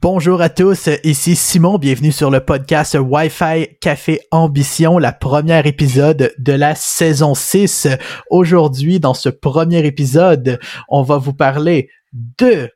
Bonjour à tous, ici Simon, bienvenue sur le podcast Wi-Fi Café Ambition, la première épisode de la saison 6. Aujourd'hui, dans ce premier épisode, on va vous parler de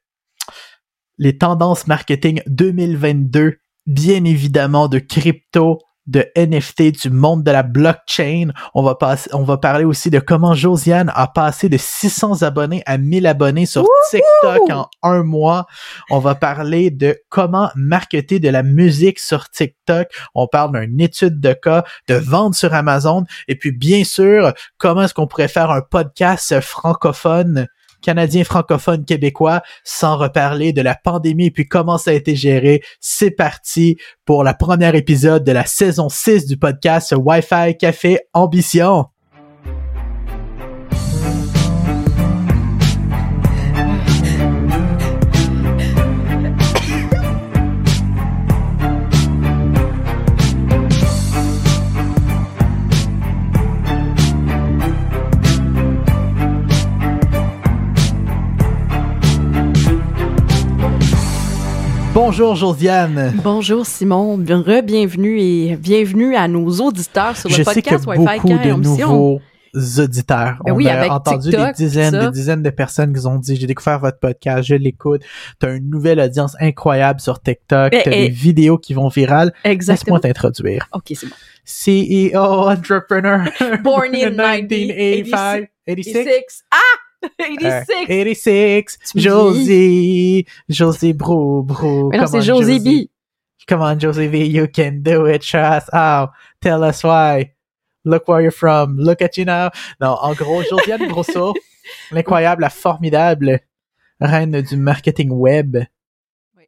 les tendances marketing 2022, bien évidemment de crypto, de NFT, du monde de la blockchain. On va passer, on va parler aussi de comment Josiane a passé de 600 abonnés à 1000 abonnés sur TikTok en un mois. On va parler de comment marketer de la musique sur TikTok. On parle d'une étude de cas, de vente sur Amazon. Et puis, bien sûr, comment est-ce qu'on pourrait faire un podcast francophone? Canadien francophone québécois, sans reparler de la pandémie et puis comment ça a été géré. C'est parti pour la première épisode de la saison 6 du podcast Wi-Fi Café Ambition. Bonjour Josiane. Bonjour Simon, re-bienvenue et bienvenue à nos auditeurs sur le Je podcast sais que Wi-Fi beaucoup de nouveaux auditeurs. Ben On oui, a entendu TikTok, des dizaines, des dizaines de personnes qui ont dit j'ai découvert votre podcast, je l'écoute. T'as une nouvelle audience incroyable sur TikTok, Ben, t'as des vidéos qui vont virales. Exactement. Laisse-moi t'introduire. Ok, c'est bon. CEO, entrepreneur. Born in 1985, 86. 86. Ah! 86! Euh, 86, Tu me Josie, Josie Bro, Bro. Mais non, c'est Josie B. Come on, Josie B, you can do it, trust. Oh, tell us why. Look where you're from. Look at you now. Non, en gros, Josiane Brousseau, l'incroyable, la formidable reine du marketing web, Oui.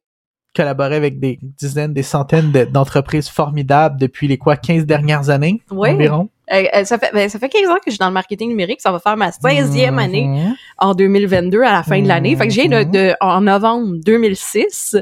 collaborait avec des dizaines, des centaines de- d'entreprises formidables depuis les quoi, 15 dernières années Oui. environ. Euh, euh, ça, fait, ben, ça fait 15 ans que je suis dans le marketing numérique. Ça va faire ma 16e année Mhm. en 2022 à la fin de l'année. Fait que viens de, de- en novembre 2006,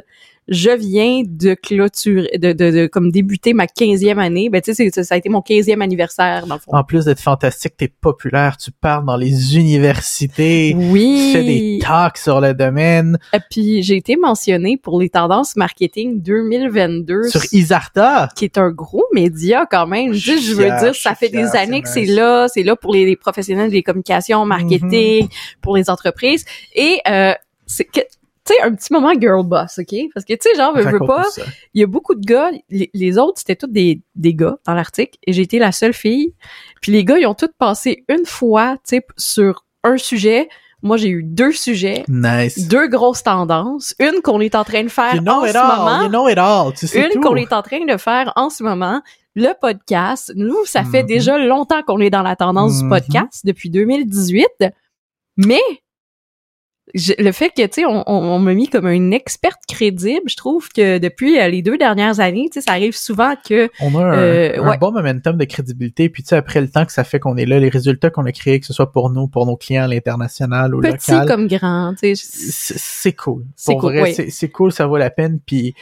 je viens de clôturer, de, de, de comme débuter ma 15e année. Ben, tu sais, ça a été mon 15e anniversaire, dans le fond. En plus d'être fantastique, t'es populaire, tu parles dans les universités, Oui. tu fais des talks sur le domaine, Et puis, j'ai été mentionnée pour les tendances marketing 2022. sur Isarta. qui est un gros média quand même. Je Je, veux dire, ça fait des années que c'est là, c'est là pour les, les professionnels des communications, marketing, pour les entreprises. Et euh, c'est que tu sais un petit moment girl boss, ok? Parce que tu sais genre veux, veux pas, il y a beaucoup de gars, les, les autres c'était tous des des gars dans l'article et j'ai été la seule fille. Puis les gars ils ont tous passé une fois, tu sais sur un sujet. Moi j'ai eu deux sujets, Nice. deux grosses tendances, une qu'on est en train de faire You know en it ce all, moment you know it all, tu sais une qu'on est en train de faire en ce moment, le podcast. Nous, ça fait Mhm. déjà longtemps qu'on est dans la tendance du podcast, depuis 2018. Mais je- le fait que, tu sais, on, on, on m'a mis comme une experte crédible, je trouve que depuis euh, les deux dernières années, tu sais, ça arrive souvent que... On a un, Euh, un ouais. bon momentum de crédibilité, puis tu sais, après le temps que ça fait qu'on est là, les résultats qu'on a créés, que ce soit pour nous, pour nos clients à l'international ou Petit local, comme grand, tu sais. c'est cool. C'est Pour cool, vrai, c'est- cool, ça vaut la peine, puis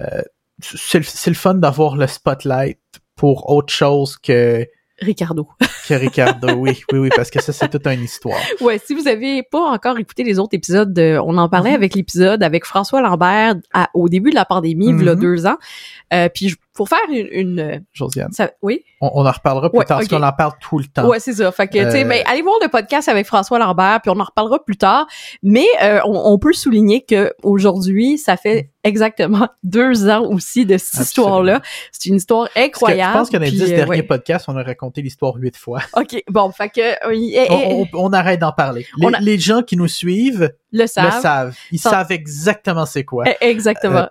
euh, c'est le fun d'avoir le spotlight pour autre chose que, Ricardo. que Ricardo. oui, oui, oui, parce que ça, c'est toute une histoire. Ouais, si vous avez pas encore écouté les autres épisodes, de- on en parlait Mhm. avec l'épisode avec François Lambert à- au début de la pandémie, il y a Mhm. deux ans. Euh, puis je- pour faire une... une Josiane, ça, oui? on, on en reparlera plus Ouais, tard, ok. parce qu'on en parle tout le temps. Ouais, c'est ça. Fait que, tu sais, Euh, ben, allez voir le podcast avec François Lambert, puis on en reparlera plus tard. Mais euh, on, on peut souligner que aujourd'hui, ça fait exactement deux ans aussi de cette histoire-là. C'est une histoire que incroyable. je pense que dans les dix euh, derniers ouais. podcasts, on a raconté l'histoire huit fois. OK, bon, fait que euh, et- et- On, on- on arrête d'en parler. Les, On a- les gens qui nous suivent le le savent. savent. Ils Sans- savent exactement c'est quoi. Eh, Exactement.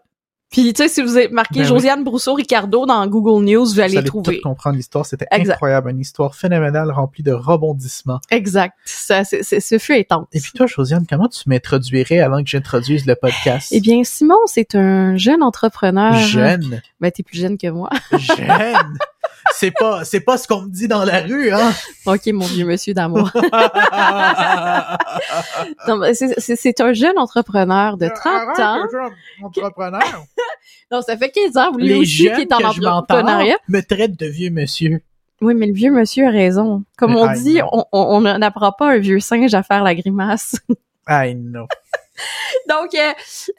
Puis, tu sais, si vous avez marqué ben. Josiane Brousseau Ricardo dans Google News, vous Vous allez allez trouver. tout comprendre l'histoire. C'était incroyable. Une histoire phénoménale remplie de rebondissements. Exact. Ça, c'est, c'est- ce fut intense. Et puis toi, Josiane, comment tu m'introduirais avant que j'introduise le podcast? Eh bien, Simon, c'est un jeune entrepreneur. Jeune? Ben, t'es plus jeune que moi. Jeune? c'est pas, c'est pas ce qu'on me dit dans la rue, hein? OK, mon vieux monsieur d'amour. C'est, c'est, c'est un jeune entrepreneur de 30 ans. Entrepreneur. Non, ça fait 15 ans, lui Les aussi, jeunes qui est en que je m'entends entrepreneuriat. me traitent de vieux monsieur. Oui, mais le vieux monsieur a raison. Comme Mais on I dit, know. on on- on n'apprend pas un vieux singe à faire la grimace. I know. Donc, euh,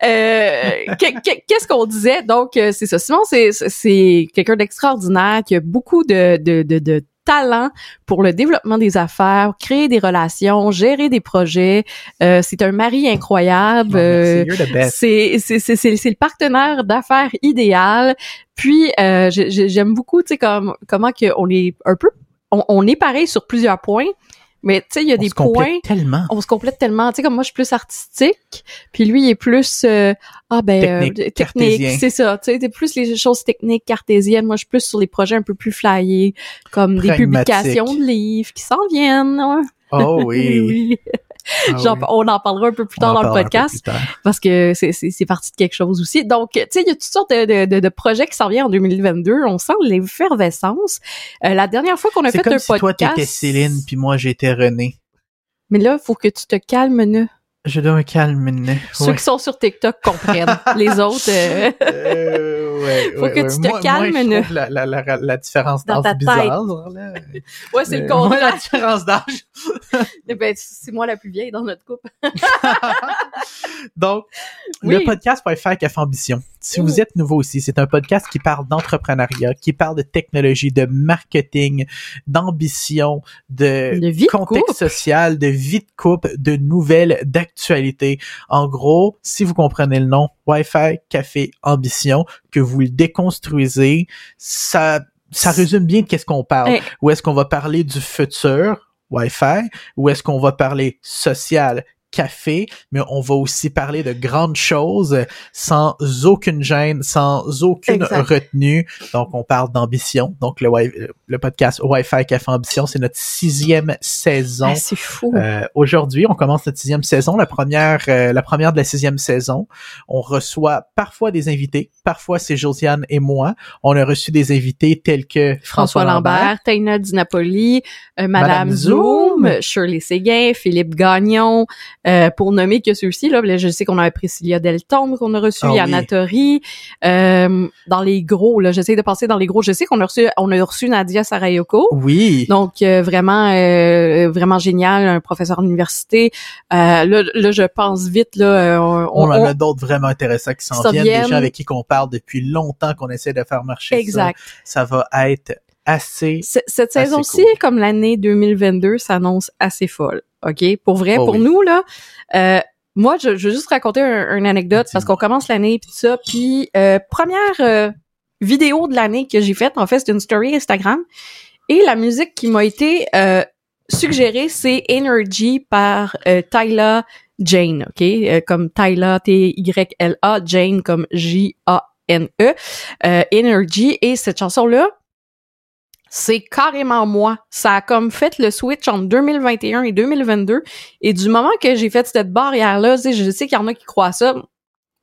euh, que- que- qu'est-ce qu'on disait? Donc, euh, c'est ça. Simon, c'est quelqu'un d'extraordinaire qui a beaucoup de, de, de, de talent pour le développement des affaires, créer des relations, gérer des projets. Euh, c'est un mari incroyable. Euh, c'est le partenaire d'affaires idéal. Puis euh, j'aime beaucoup tu sais comme comment que on est un peu on, on est pareil sur plusieurs points, mais tu sais il y a On des se points tellement. on se complète tellement. Tu sais, comme moi, je suis plus artistique, puis lui, il est plus euh, ah ben euh, Technique, c'est ça. Tu sais, c'est plus les choses techniques cartésiennes. Moi, je suis plus sur les projets un peu plus flyés, comme des publications de livres qui s'en viennent. ouais. Oh oui. Ah Genre, oui. on en parlera un peu plus tard dans le un podcast parce que c'est c'est c'est parti de quelque chose aussi. Donc, tu sais, il y a toutes sortes de, de, de, de projets qui s'en viennent en 2022. On sent l'effervescence. Euh, la dernière fois qu'on a C'est fait comme un si toi podcast, t'étais Céline puis moi j'étais René. mais là, il faut que tu te calmes, ne. Je dois me calmer. Ceux Ouais. qui sont sur TikTok comprennent. Les autres, euh, Euh, ouais, Faut ouais, que tu te Moi- calmes, moi, je ne. trouve la, la, la, la différence d'âge bizarre. là. ouais, c'est le Euh, moi, la contraire. différence d'âge. Eh Ben, c'est moi la plus vieille dans notre couple. Donc, Oui. le podcast Wi-Fi Café Ambition. Si vous êtes nouveau ici, c'est un podcast qui parle d'entrepreneuriat, qui parle de technologie, de marketing, d'ambition, de, De contexte social, de vie de couple, de nouvelles, d'actualité. En gros, si vous comprenez le nom Wi-Fi Café Ambition, que vous le déconstruisez, ça, ça résume bien de qu'est-ce qu'on parle. Hey. Ou est-ce qu'on va parler du futur Wi-Fi? Ou est-ce qu'on va parler social? Café, mais on va aussi parler de grandes choses sans aucune gêne, sans aucune Exact. retenue. Donc, on parle d'ambition. Donc, le, podcast Wi-Fi Café Ambition, c'est notre sixième saison. Ah, c'est fou. Euh, Aujourd'hui, on commence notre sixième saison, la première, euh, la première de la sixième saison. On reçoit parfois des invités, parfois c'est Josiane et moi. On a reçu des invités tels que François Lambert, Taina Di Napoli, euh, Madame, Madame Zoom, Zoom. Shirley Séguin, Philippe Gagnon, euh, pour nommer que ceux-ci, là, là, je sais qu'on a Priscilla Deltombe qu'on a reçu, Ah oui. Euh, dans les gros, là, j'essaie de passer dans les gros, je sais qu'on a reçu, on a reçu Nadia Sarayoko, Oui. donc euh, vraiment euh, vraiment génial, un professeur d'université. Euh, là, là, je pense vite là, euh, on, on, en on- a d'autres vraiment intéressants qui s'en viennent, des gens avec qui qu'on parle depuis longtemps, qu'on essaie de faire marcher exact. Ça va être assez... C- Cette saison-ci, cool. comme l'année 2022, s'annonce assez folle. OK? Pour vrai, Oh pour oui. nous, là, euh, moi, je, je veux juste raconter un- une anecdote parce qu'on commence l'année puis tout ça. Puis, euh, première euh, vidéo de l'année que j'ai faite, en fait, c'est une story Instagram. Et la musique qui m'a été euh, suggérée, c'est Energy par euh, Tyla Jane, OK? Euh, comme Tyla, T-Y-L-A, Jane comme J-A-N-E. Euh, Energy. Et cette chanson-là, c'est carrément moi. Ça a comme fait le switch entre 2021 et 2022. Et du moment que j'ai fait cette barrière-là, je sais qu'il y en a qui croient ça.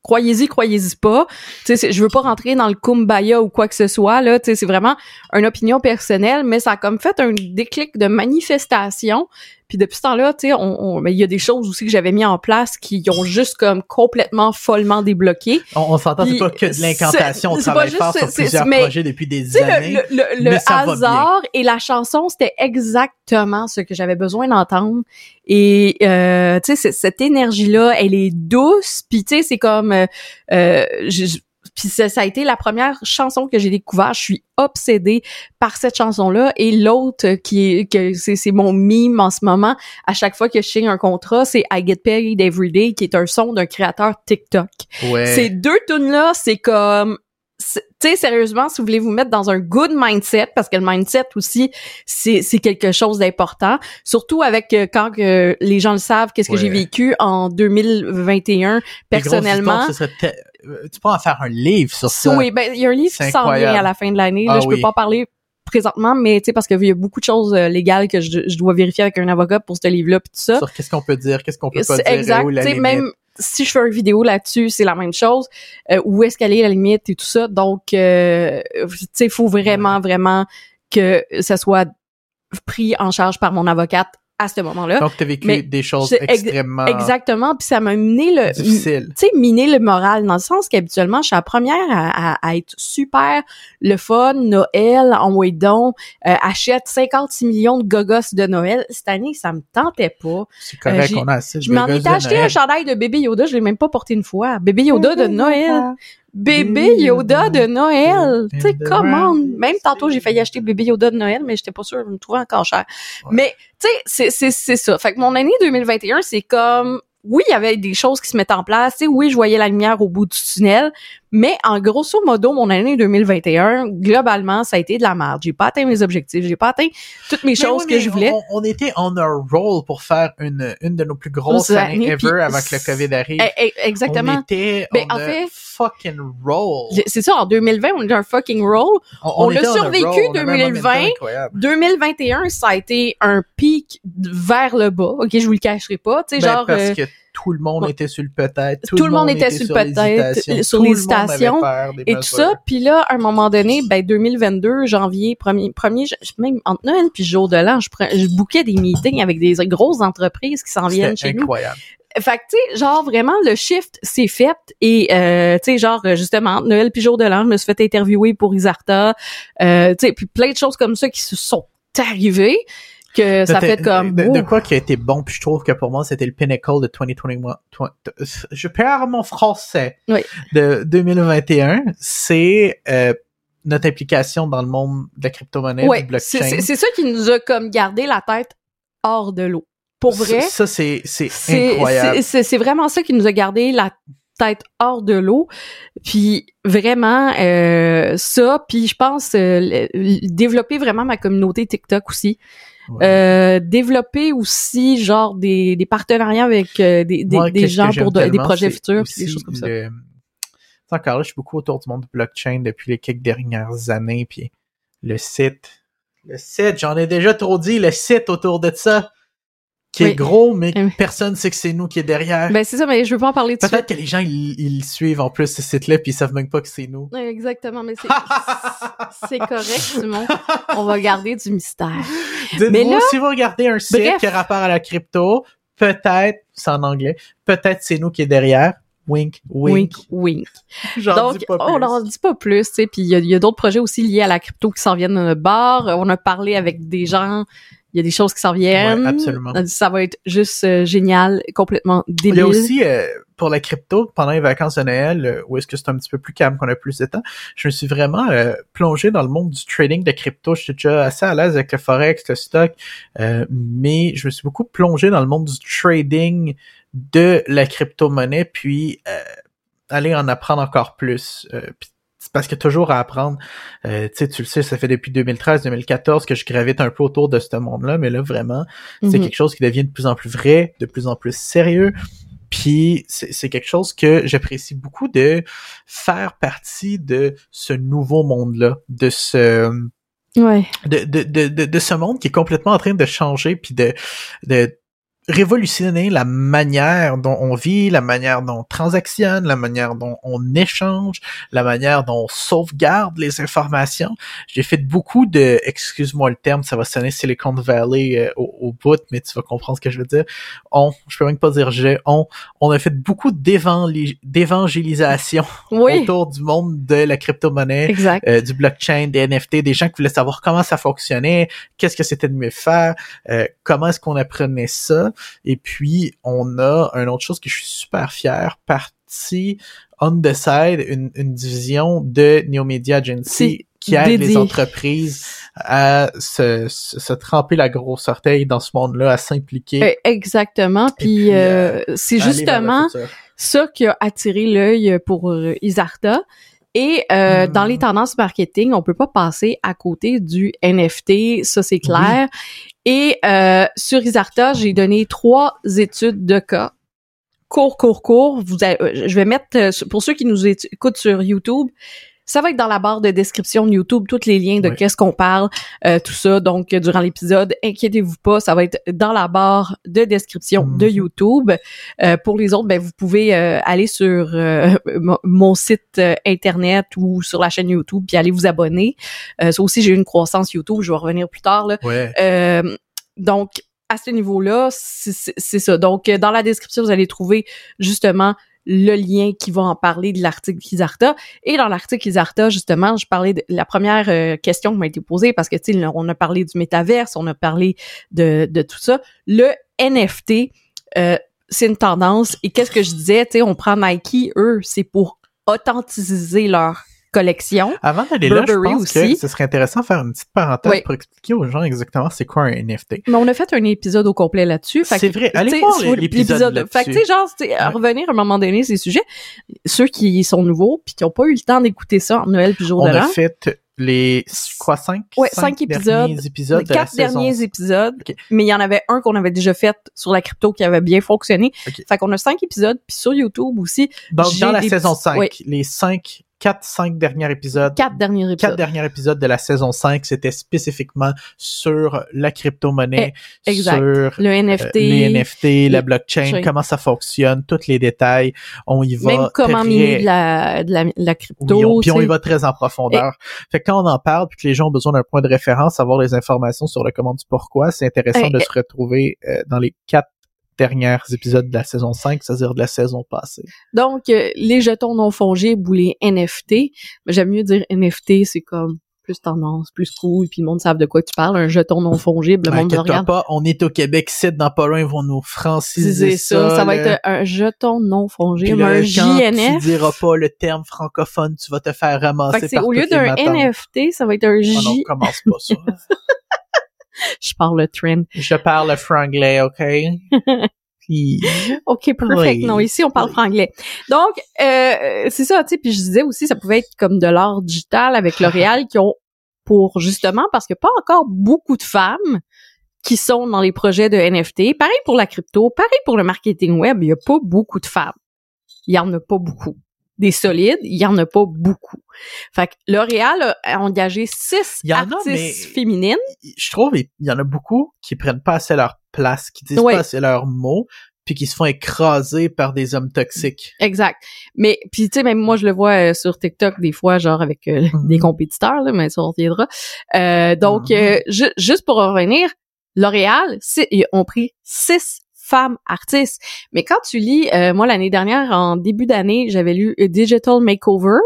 Croyez-y, croyez-y pas. Je veux pas rentrer dans le kumbaya ou quoi que ce soit, là. C'est vraiment une opinion personnelle, mais ça a comme fait un déclic de manifestation. Puis depuis ce temps-là, tu sais, on, on- mais il y a des choses aussi que j'avais mis en place qui ont juste comme complètement follement débloqué. On, on s'entend, c'est pas que de l'incantation. On travaille fort sur plusieurs mais- projets depuis des années. le, le, le, mais ça va hasard et la chanson, c'était exactement ce que j'avais besoin d'entendre. Et euh, tu sais, cette énergie-là, elle est douce. Puis tu sais, c'est comme, euh, euh, je- puis ça, ça a été la première chanson que j'ai découvert. Je suis obsédée par cette chanson-là. Et l'autre qui est que c'est c'est mon mime en ce moment. À chaque fois que je signe un contrat, c'est I Get Paid Every Day, qui est un son d'un créateur TikTok. Ouais. Ces deux tunes là, c'est comme tu sais sérieusement si vous voulez vous mettre dans un good mindset parce que le mindset aussi c'est c'est quelque chose d'important surtout avec euh, quand que les gens le savent qu'est-ce que Ouais. j'ai vécu en 2021 Les grosses personnellement ce serait euh, Tu peux en faire un livre sur ça. oui ben il y a un livre qui s'en vient à la fin de l'année Ah je oui. peux pas parler présentement mais tu sais parce qu'il y a beaucoup de choses euh, légales que je, je dois vérifier avec un avocat pour ce livre là puis tout ça Sur qu'est-ce qu'on peut dire, qu'est-ce qu'on peut pas C'est dire, exact. où la Tu sais, limite. même si je fais une vidéo là-dessus, c'est la même chose. Euh, où est-ce qu'elle est la limite et tout ça. Donc, euh, tu sais, faut vraiment, vraiment que ça soit pris en charge par mon avocate à ce moment-là. Donc, t'as vécu Mais des choses ex- extrêmement Exactement, puis ça m'a mené le difficiles. tu sais, miner le moral, dans le sens qu'habituellement, je suis la première à, à- à être super le fun, Noël, en donc, euh, achète 56 millions de gogos de Noël. Cette année, ça me tentait pas. C'est correct, Euh, on a assez de Je m'en étais acheté un chandail de bébé Yoda, je l'ai même pas porté une fois. Bébé Yoda de Noël. Bébé Yoda de. Noël. Tu sais? Yoda. Même tantôt, j'ai failli acheter bébé Yoda de Noël, mais j'étais pas sûre de me trouver encore cher. Ouais. Mais, tu sais, c'est, c'est, c'est ça. Fait que mon année 2021, c'est comme, oui, il y avait des choses qui se mettaient en place. Tu sais, oui, je voyais la lumière au bout du tunnel. Mais, en grosso modo, mon année 2021, globalement, ça a été de la merde. J'ai pas atteint mes objectifs. J'ai pas atteint toutes mes Mais choses oui, que mais je voulais. On, on était on a roll pour faire une, une de nos plus grosses années ever avant que le COVID arrive. Eh, eh, exactement. On était Ben, on en a fait- fucking roll. C'est ça, en 2020, on était un fucking roll. on l'a on a survécu roll, on avait un 2020. momentum incroyable. 2021, ça a été un pic vers le bas. OK, je vous le cacherai pas. Tu sais, Ben, genre, parce euh, que tout le monde était sur le peut-être. Tout le monde était sur le peut-être, sur l'hésitation, et tout ça. Puis là, à un moment donné, ben 2022, janvier, premier, premier, même entre Noël puis jour de l'an, je, bouquais des meetings avec des grosses entreprises qui s'en viennent chez nous. incroyable. Fait que, tu sais, genre, vraiment, le shift s'est fait. Et, euh, tu sais, genre, justement, entre Noël puis jour de l'an, je me suis fait interviewer pour Isarta. Euh, tu sais, puis plein de choses comme ça qui se sont arrivées que ça C'était- fait comme... de, de quoi qui a été bon puis je trouve que pour moi c'était le pinnacle de 2021 tw- je perds mon français Oui. de 2021 c'est euh, notre implication dans le monde de la crypto-monnaie du c'est blockchain c'est- ça qui nous a comme gardé la tête hors de l'eau. Pour vrai, ça, ça, c'est incroyable c'est- vraiment ça qui nous a gardé la tête hors de l'eau. Puis vraiment euh, ça, puis je pense euh, développer vraiment ma communauté TikTok aussi. Ouais. Euh, développer aussi genre des, des partenariats avec euh, des, des, Moi, des gens pour de- des projets futurs, des choses comme ça. le- encore là, je suis beaucoup autour du monde blockchain depuis les quelques dernières années, puis le site, le site, j'en ai déjà trop dit, le site autour de ça, qui est gros, mais Oui. personne sait que c'est nous qui est derrière. Ben c'est ça, mais je veux pas en parler tout de Peut-être que les gens, ils, ils suivent en plus ce site-là, puis ils savent même pas que c'est nous. Exactement, mais c'est c'est correct, Simon. On va garder du mystère. Dites-vous, Mais là- si vous regardez un site Bref. qui a rapport à la crypto, peut-être, c'est en anglais, peut-être c'est nous qui est derrière. Wink, wink. Wink, wink. Donc, dis pas on n'en dit pas plus, tu sais. Puis il y a, a d'autres projets aussi liés à la crypto qui s'en viennent dans notre bar. On a parlé avec des gens. Il y a des choses qui s'en viennent. Ouais, absolument. Dit, Ça va être juste euh, génial, complètement Il débile. y a aussi, euh, pour la crypto, pendant les vacances de Noël, euh, où est-ce que c'est un petit peu plus calme, qu'on a plus de temps, je me suis vraiment euh, plongé dans le monde du trading de crypto. J'étais déjà assez à l'aise avec le forex, le stock, euh, mais je me suis beaucoup plongé dans le monde du trading de la crypto-monnaie, puis euh, aller en apprendre encore plus. Euh, puis c'est parce qu'il y a toujours à apprendre. Euh, tu sais, tu le sais, ça fait depuis 2013-2014 que je gravite un peu autour de ce monde-là, mais là, vraiment, c'est Mhm. quelque chose qui devient de plus en plus vrai, de plus en plus sérieux. Puis c'est c'est quelque chose que j'apprécie beaucoup de faire partie de ce nouveau monde-là, de ce Ouais. de, de, de, de ce monde qui est complètement en train de changer puis de, de révolutionner la manière dont on vit, la manière dont on transactionne, la manière dont on échange, la manière dont on sauvegarde les informations. J'ai fait beaucoup de, excuse-moi le terme, ça va sonner Silicon Valley euh, au, au bout, mais tu vas comprendre ce que je veux dire. On, je peux même pas dire j'ai, on, on a fait beaucoup d'évangé- d'évangélisation Oui. autour du monde de la crypto-monnaie euh, du blockchain, des NFT, des gens qui voulaient savoir comment ça fonctionnait, qu'est-ce que c'était de mieux faire, euh, comment est-ce qu'on apprenait ça. Et puis, on a une autre chose que je suis super fier, partie on the side, une, une division de Neomedia Agency qui aide les entreprises à se, se, se tremper la grosse orteil dans ce monde-là, à s'impliquer. Euh, Exactement. Puis, puis, euh, c'est justement ça qui a attiré l'œil pour euh, Isarta. Et euh, Mm. dans les tendances marketing, on peut pas passer à côté du NFT, ça c'est clair. Et euh, sur Isarta, j'ai donné trois études de cas. Court, court, court. Vous avez- euh, je vais mettre euh, pour ceux qui nous écoutent sur YouTube. Ça va être dans la barre de description de YouTube, tous les liens de Oui. qu'est-ce qu'on parle, euh, tout ça. Donc, durant l'épisode, inquiétez-vous pas, ça va être dans la barre de description de Mhm. YouTube. Euh, pour les autres, ben, vous pouvez euh, aller sur euh, mon- site euh, internet ou sur la chaîne YouTube puis aller vous abonner. Euh, ça aussi, j'ai eu une croissance YouTube, je vais revenir plus tard. Là. Ouais. Euh, donc, à ce niveau-là, c'est ça. Donc, dans la description, vous allez trouver justement le lien qui va en parler de l'article Kizarta. Et dans l'article Kizarta, justement, je parlais de la première euh, question qui m'a été posée parce que, tu sais, on a parlé du métaverse, on a parlé de, de tout ça. Le NFT, euh, c'est une tendance. Et qu'est-ce que je disais, tu sais, on prend Nike, eux, c'est pour authentiser leur collection. Avant d'aller là, je pense que ce serait intéressant de faire une petite parenthèse pour expliquer aux gens exactement c'est quoi un NFT. Mais on a fait un épisode au complet là-dessus. C'est vrai, allez voir l'épisode Fait que, tu sais, genre, à revenir à un moment donné ces sujets, ceux qui sont nouveaux puis qui n'ont pas eu le temps d'écouter ça en Noël puis jour de l'an. On a fait les quoi cinq? Ouais, cinq, épisodes derniers épisodes. de quatre derniers épisodes mais il y en avait un qu'on avait déjà fait sur la crypto qui avait bien fonctionné. Fait qu'on a cinq épisodes puis sur YouTube aussi donc dans la saison 5 les cinq quatre, cinq derniers épisodes. Quatre derniers épisodes. Quatre derniers épisodes de la saison 5, c'était spécifiquement sur la crypto-monnaie, eh, exact. sur le NFT, euh, les NFT, la blockchain, comment ça fonctionne, tous les détails. On y va Même comment très... miner de la, de la, crypto. Oui, puis on y va très en profondeur. Fait que quand on en parle, puis que les gens ont besoin d'un point de référence, avoir les informations sur le comment du pourquoi, c'est intéressant eh, de eh. se retrouver euh, dans les quatre derniers épisodes de la saison 5, c'est-à-dire de la saison passée. Donc, euh, les jetons non fongibles ou les NFT, j'aime mieux dire NFT, c'est comme plus tendance, plus cool, puis le monde savent de quoi tu parles, un jeton non fongible, le monde le regarde. pas, on est au Québec, c'est dans pas loin, ils vont nous franciser ça. Ça, ça va être un jeton non fongible, un JNF. tu diras pas le terme francophone, tu vas te faire ramasser par Au lieu d'un NFT, ça va être un J... Oh non, commence pas ça. je parle le trend. Je parle franglais, OK? Puis... OK, perfect. Non, ici, on parle franglais. Donc, euh, c'est ça, tu sais, puis je disais aussi, ça pouvait être comme de l'art digital avec L'Oréal qui ont pour, justement, parce que pas encore beaucoup de femmes qui sont dans les projets de NFT. Pareil pour la crypto, pareil pour le marketing web, il y a pas beaucoup de femmes. Il y en a pas beaucoup des solides, il y en a pas beaucoup. Fait que L'Oréal a engagé six artistes féminines. Je trouve il y en a beaucoup qui prennent pas assez leur place, qui disent pas assez leurs mots, puis qui se font écraser par des hommes toxiques. Exact. Mais puis tu sais même moi je le vois euh, sur TikTok des fois genre avec euh, Mm-hmm. des compétiteurs là, mais ça on reviendra. Euh, donc Mm-hmm. ju juste pour revenir, L'Oréal ils ont pris six femmes artistes. Mais quand tu lis, euh, moi l'année dernière, en début d'année, j'avais lu Digital Makeover.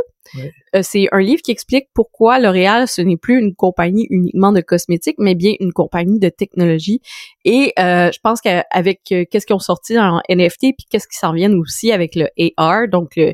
Euh, c'est un livre qui explique pourquoi L'Oréal, ce n'est plus une compagnie uniquement de cosmétiques, mais bien une compagnie de technologie. Et euh, je pense qu'avec euh, qu'est-ce qu'ils ont sorti en NFT, puis qu'est-ce qui s'en vient aussi avec le AR, donc le,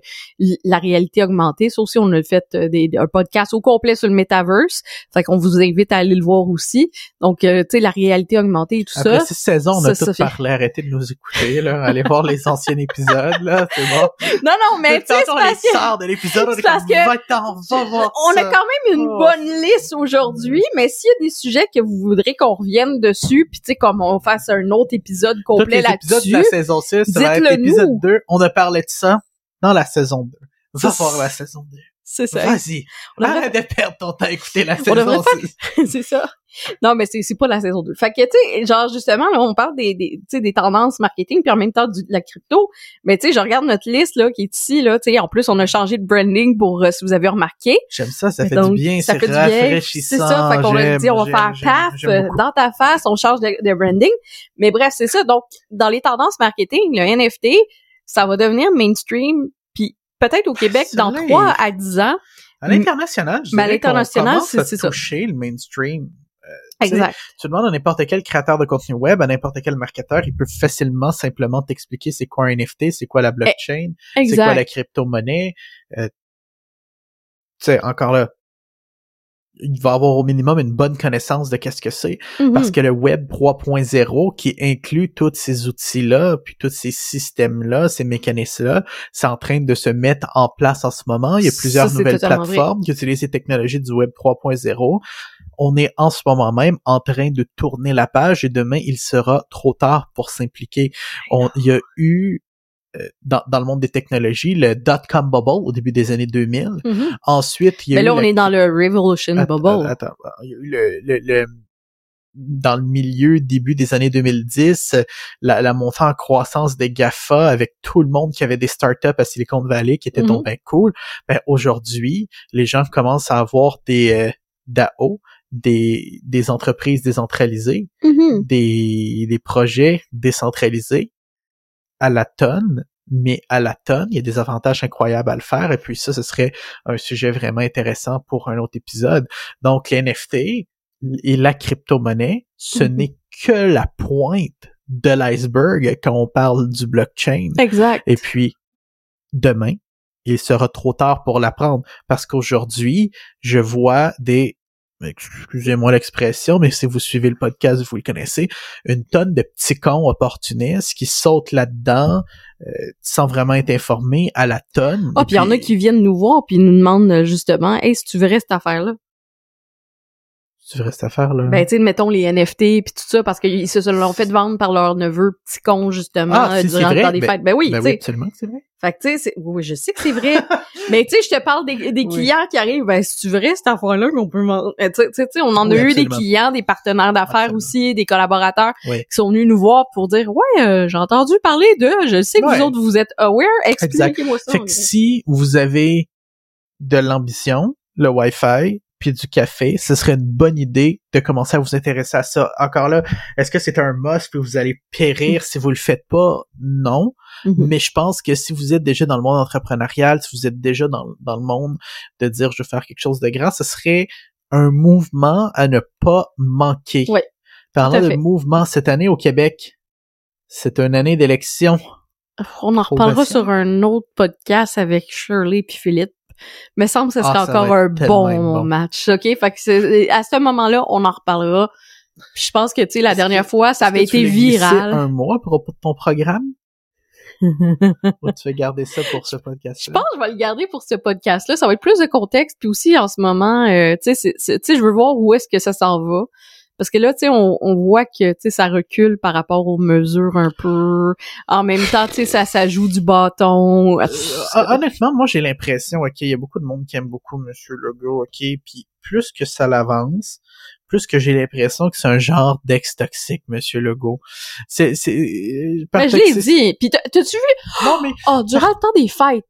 la réalité augmentée. Ça aussi, on a fait euh, des, un podcast au complet sur le metaverse. Fait qu'on vous invite à aller le voir aussi. Donc, euh, tu sais, la réalité augmentée et tout Après ça. six saisons, on a ça tout parlé. Arrêtez de nous écouter, là. Allez voir les anciens épisodes, là. C'est bon. Non, non, mais tu sais, parce que... de l'épisode, on est c'est parce comme, que- va voir On a ça. quand même une Oh. bonne liste aujourd'hui, mais s'il y a des sujets que vous voudrez qu'on revienne dessus, puis tu sais, comme on fasse un autre épisode complet les épisodes de là-dessus, la saison 6, ça va être dites-le l'épisode nous. 2. On a parlé de ça dans la saison 2. Va voir la saison 2. c'est ça. Vas-y. Devrait- Arrête de perdre ton temps à écouter la On devrait saison 6. c'est ça. Non, mais c'est c'est pas la saison 2. Fait que, tu sais, genre, justement, là, on parle des, des, tu sais, des tendances marketing, puis en même temps du- de la crypto. Mais, tu sais, je regarde notre liste, là, qui est ici, là, tu sais, en plus, on a changé de branding pour, euh, si vous avez remarqué. J'aime ça, ça fait donc, du bien, ça c'est fait du bien. C'est ça. Fait qu'on a dit, on va faire paf euh, beaucoup. dans ta face, on change de, de branding. Mais bref, c'est ça. Donc, dans les tendances marketing, le NFT, ça va devenir mainstream, puis peut-être au Québec, dans vrai. 3 à 10 ans. À l'international, je Mais à l'international, c'est ça. toucher le mainstream. Exact. Tu demandes à n'importe quel créateur de contenu web, à n'importe quel marketeur, il peut facilement simplement t'expliquer c'est quoi un NFT, c'est quoi la blockchain, c'est quoi la crypto-monnaie. Euh, tu sais, encore là, il va avoir au minimum une bonne connaissance de qu'est-ce que c'est. Parce que le Web 3.0, qui inclut tous ces outils-là, puis tous ces systèmes-là, ces mécanismes-là, c'est en train de se mettre en place en ce moment. Il y a plusieurs nouvelles vrai. plateformes qui utilisent ces technologies du Web 3.0. On est en ce moment même en train de tourner la page et demain, il sera trop tard pour s'impliquer. On- Il y a eu euh, dans, dans le monde des technologies, le dot-com bubble au début des années 2000. Mhm. Ensuite, il y a Mais eu là, on la- est dans le Revolution Attends, Bubble. Attends, il y a eu le, le, le- dans le milieu, début des années 2010, euh, la, la montée en croissance des GAFA avec tout le monde qui avait des startups à Silicon Valley qui étaient Mhm. donc bien cool. Ben, aujourd'hui, les gens commencent à avoir des euh, DAO, des, des entreprises décentralisées, Mhm. des, des projets décentralisés à la tonne, mais à la tonne, il y a des avantages incroyables à le faire, et puis ça, ce serait un sujet vraiment intéressant pour un autre épisode. Donc, les NFT et la crypto-monnaie, ce Mhm. n'est que la pointe de l'iceberg quand on parle du blockchain. Exact. Et puis, demain, il sera trop tard pour l'apprendre parce qu'aujourd'hui, je vois des, excusez-moi l'expression, mais si vous suivez le podcast, vous le connaissez, une tonne de petits cons opportunistes qui sautent là-dedans euh, sans vraiment être informés à la tonne. Ah, Et puis il y en a qui viennent nous voir puis nous demandent euh, justement, hey, si tu verrais cette affaire-là. Tu restes à faire, là? Ben, tu sais, mettons les NFT puis tout ça parce qu'ils se l'ont fait vendre par leur neveu petit con justement Ah, euh, si, c'est durant le vrai? temps des Ben- fêtes. Ben oui, Ben tu oui, sais. absolument, c'est vrai. Fait que tu sais, c'est- oui, je sais que c'est vrai. mais tu sais, je te parle des, des Oui. clients qui arrivent. Ben, si tu verrais cette affaire-là qu'on peut, vendre- tu sais, tu sais, on en a eu des clients, des partenaires d'affaires aussi, des collaborateurs Oui. qui sont venus nous voir pour dire, ouais, euh, j'ai entendu parler de, je sais que Ouais. vous autres vous êtes aware, expliquez-moi ça. Fait que si vous avez de l'ambition, le Wi-Fi, puis du café, ce serait une bonne idée de commencer à vous intéresser à ça. Encore là, est-ce que c'est un must puis vous allez périr si vous le faites pas? Non. Mhm. Mais je pense que si vous êtes déjà dans le monde entrepreneurial, si vous êtes déjà dans, dans le monde de dire je veux faire quelque chose de grand, ce serait un mouvement à ne pas manquer. Ouais, Parlant de mouvement cette année au Québec, c'est une année d'élection. On en reparlera sur un autre podcast avec Shirley puis Philippe. Mais semble que ce Ah, serait ça encore un bon, bon. match, ok? Fait que c'est- à ce moment-là, on en reparlera. Je pense que, tu sais, la dernière fois, ça avait été viral. un mois pour ton programme? Ou tu veux garder ça pour ce podcast Je pense que je vais le garder pour ce podcast-là. Ça va être plus de contexte. Puis aussi, en ce moment, euh, tu sais, je veux voir où est-ce que ça s'en va. Parce que là, tu sais, on, on voit que, tu sais, ça recule par rapport aux mesures un peu. En même temps, tu sais, ça, ça joue du bâton. Euh, honnêtement, moi j'ai l'impression, ok, il y a beaucoup de monde qui aime beaucoup Monsieur Legault, ok, puis plus que ça l'avance, plus que j'ai l'impression que c'est un genre d'ex toxique, Monsieur Legault. C'est, c'est. euh, par Mais je l'ai dit. Puis t'as- t'as-tu vu? Non mais Oh, durant le temps des fêtes,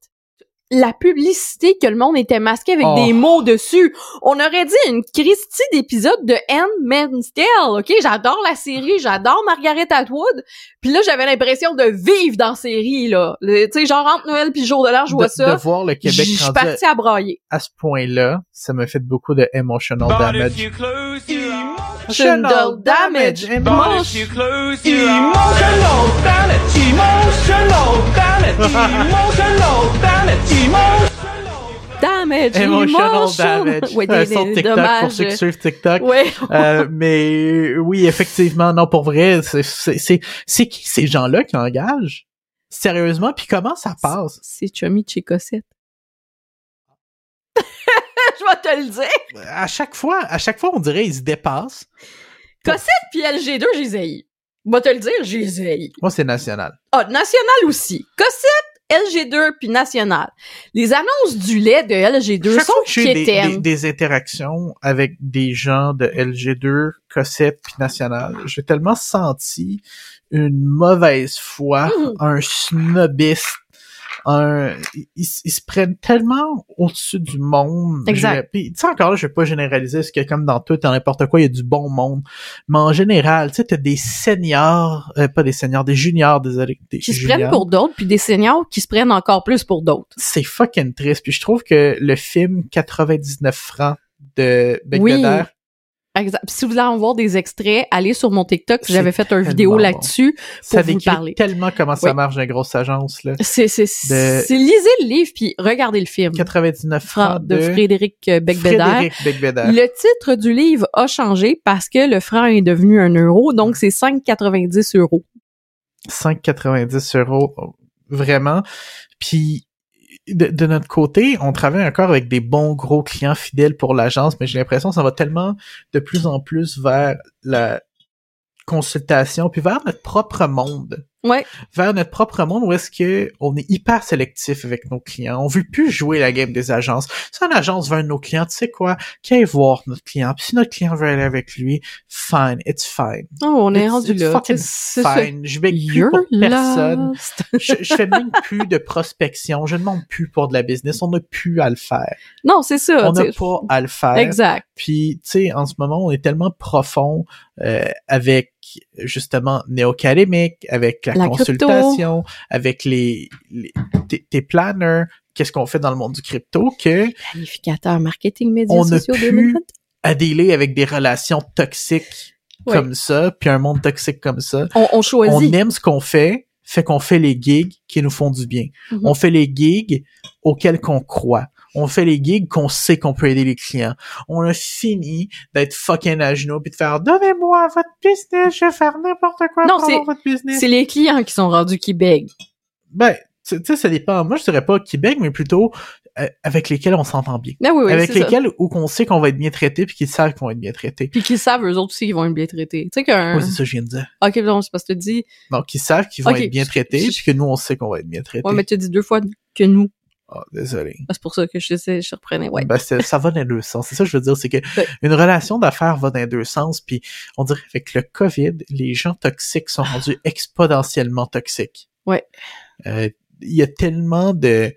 la publicité que le monde était masqué avec Oh. des mots dessus. On aurait dit une Christie d'épisode de Handmaid's Tale, OK? J'adore la série, j'adore Margaret Atwood. Puis là, j'avais l'impression de vivre dans la série, là. Tu sais, genre entre Noël puis jour de l'an, je vois de, ça. de voir le Je Québec suis rendu partie à brailler. à ce point-là, ça me fait beaucoup de emotional But damage. if you close your eyes, Emotional damage. emotional damage, emotional damage, emotional damage, emotional. Damage, Emotional emotion. damage. Ouais, un des, de des TikTok dommages. pour ceux qui suivent TikTok. Ouais. Euh, mais oui, effectivement, non, pour vrai, c'est c'est c'est c'est qui ces gens-là qui engagent? Sérieusement puis comment ça passe? C'est Chummy chez Cossette. je vais te le dire. À chaque fois, à chaque fois, on dirait ils se dépassent. Cossette puis LG2, j'ai zaï. Va te le dire, j'ai zaï. Moi, c'est national. Ah, National aussi. Cossette, LG2 puis National. Les annonces du lait de LG2 Chaque sont fois que j'ai des, des, interactions avec des gens de LG2, Cossette puis National, j'ai tellement senti une mauvaise foi, Mhm. un snobisme, un ils, ils se prennent tellement au-dessus du monde. Exact. Je- Puis tu sais encore là, je vais pas généraliser parce que comme dans tout, dans n'importe quoi, il y a du bon monde. Mais en général, tu sais, t'as des seniors, euh, pas des seniors, des juniors, désolé, des Qui se prennent pour d'autres, puis des seniors qui se prennent encore plus pour d'autres. c'est fucking triste. Puis je trouve que le film 99 francs de Bec Oui. Si vous voulez en voir des extraits, allez sur mon TikTok. Vous fait une vidéo là-dessus ça pour vous décrit parler. tellement comment ça Oui. marche une grosse agence là. C'est, c'est, De- c'est lisez le livre puis regardez le film. 99 Fra- francs de de. Frédéric Becbédère. Le titre du livre a changé parce que le franc est devenu un euro, donc c'est 5,90 euros. 5,90 euros, vraiment. Puis de, notre côté, on travaille encore avec des bons gros clients fidèles pour l'agence, mais j'ai l'impression que ça va tellement de plus en plus vers la consultation, puis vers notre propre monde. Ouais. vers notre propre monde où est-ce que on est hyper sélectif avec nos clients. On veut plus jouer la game des agences. Si une agence veut un de nos clients, tu sais quoi, qu'il aille voir notre client. Puis si notre client veut aller avec lui, fine, it's fine. Oh, on est It's- rendu it's là. fucking fine. Je beg plus pour personne. je, je fais même plus de prospection. Je ne demande plus pour de la business. On n'a plus à le faire. Non, c'est ça. On n'a pas à le faire. Exact. Puis, tu sais, en ce moment, on est tellement profond euh, avec justement néo-académique, avec la, La consultation, avec les, les tes, tes planners, qu'est-ce qu'on fait dans le monde du crypto, que Planificateur marketing médias On a sociaux pu 2020. à dealer avec des relations toxiques comme ça, puis un monde toxique comme ça. On, on On choisit. aime ce qu'on fait, fait qu'on fait les gigs qui nous font du bien. Mhm. On fait les gigs auxquels qu'on croit. On fait les gigs qu'on sait qu'on peut aider les clients. On a fini d'être fucking à genoux puis de faire donnez-moi votre business, je vais faire n'importe quoi Non, pour votre business. C'est les clients qui sont rendus qui bèguent. Ben, tu sais, ça dépend. Moi, je dirais pas Québec, mais plutôt euh, avec lesquels on s'entend bien. Ah oui, oui, avec ça. lesquels où qu'on sait qu'on va être bien traité puis qu'ils savent qu'on va être bien traité. Puis qu'ils savent, eux autres aussi, qu'ils vont être bien traités. Tu sais qu'un... Oui, c'est ça que je viens de dire. ok, non, c'est parce que tu dis... Donc, ils savent qu'ils vont être bien traités Je- puis que nous, on sait qu'on va être bien traités. Ouais, mais tu dis deux fois que nous. Ah, désolé. Ah, C'est pour ça que je, sais- je reprenais, ouais. Ben, c'est- ça va dans les deux sens. C'est ça que je veux dire, c'est que Ouais. une relation d'affaires va dans les deux sens, puis on dirait avec le COVID, les gens toxiques sont rendus exponentiellement toxiques. Ouais. Euh, Il y a tellement de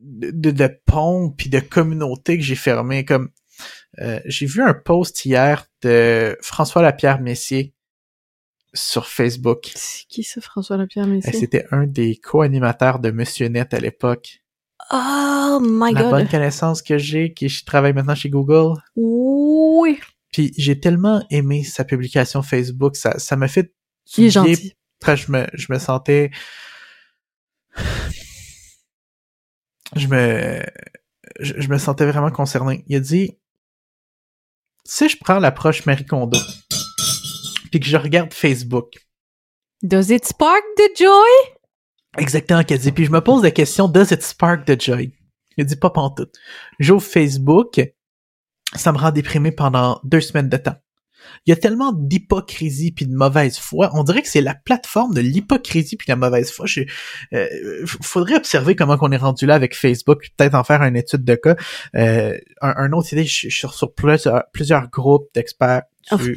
de, de, de ponts puis de communautés que j'ai fermées. Comme euh, j'ai vu un post hier de François Lapierre Messier sur Facebook. C'est qui ça, François Lapierre Messier? C'était un des co-animateurs de Monsieur Net à l'époque. Oh my La god. bonne connaissance que j'ai, qui travaille maintenant chez Google. Oui. Puis j'ai tellement aimé sa publication Facebook, ça ça m'a fait Il est gentil. Après, je me je me sentais je me je, je me sentais vraiment concerné. Il a dit si je prends l'approche Marie Kondo puis que je regarde Facebook, Does it spark the joy? exactement qu'elle dit, puis je me pose la question does it spark the joy? A dit pas pantoute. J'ouvre Facebook, ça me rend déprimé pendant deux semaines de temps. Il y a tellement d'hypocrisie puis de mauvaise foi. On dirait que c'est la plateforme de l'hypocrisie puis de la mauvaise foi. Je, euh, faudrait observer comment qu'on est rendu là avec Facebook, peut-être en faire une étude de cas. Euh, un, un autre idée, je je suis sur, plusieurs, plusieurs groupes d'experts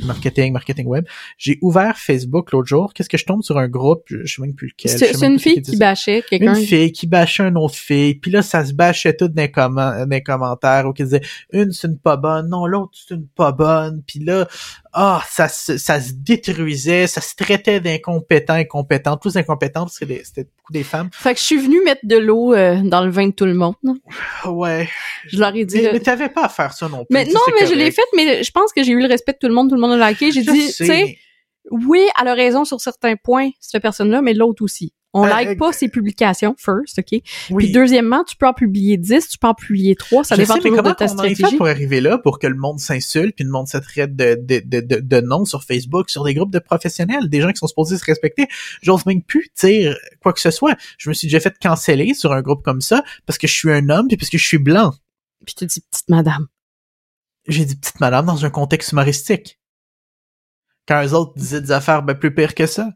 marketing, marketing web. J'ai ouvert Facebook l'autre jour. Qu'est-ce que je tombe sur un groupe? Je, sais même plus lequel. C'est une qui fille qui bâchait quelqu'un. Une fille qui bâchait une autre fille, puis là, ça se bâchait tout dans les, dans les commentaires, ou qui disait, une, c'est une pas bonne, non, l'autre, c'est une pas bonne, puis là, ah, ça, se- ça se détruisait, ça se traitait d'incompétents, incompétents, tous incompétents, parce que c'était beaucoup des femmes. Fait que je suis venue mettre de l'eau euh, dans le vin de tout le monde. Ouais. Je leur ai dit... Mais, là- mais t'avais pas à faire ça non plus. Mais non, mais je l'ai faite, mais je pense que j'ai eu le respect de tout le monde, tout le monde a liké. J'ai dit, tu sais. sais, oui, elle a raison sur certains points, cette personne-là, mais l'autre aussi. On Euh, like pas ses publications, first, OK? Oui. Puis deuxièmement, tu peux en publier 10, tu peux en publier 3, ça Je dépend sais, mais toujours de ta on est fait stratégie. pour arriver là, pour que le monde s'insulte, puis le monde se traite de, de, de, de, de noms sur Facebook, sur des groupes de professionnels, des gens qui sont supposés se respecter? J'ose même plus dire quoi que ce soit. Je me suis déjà fait canceller sur un groupe comme ça parce que je suis un homme puis parce que je suis blanc. Puis te dis, petite madame. J'ai dit petite madame dans un contexte humoristique. Quand eux autres disaient des affaires ben, plus pires que ça.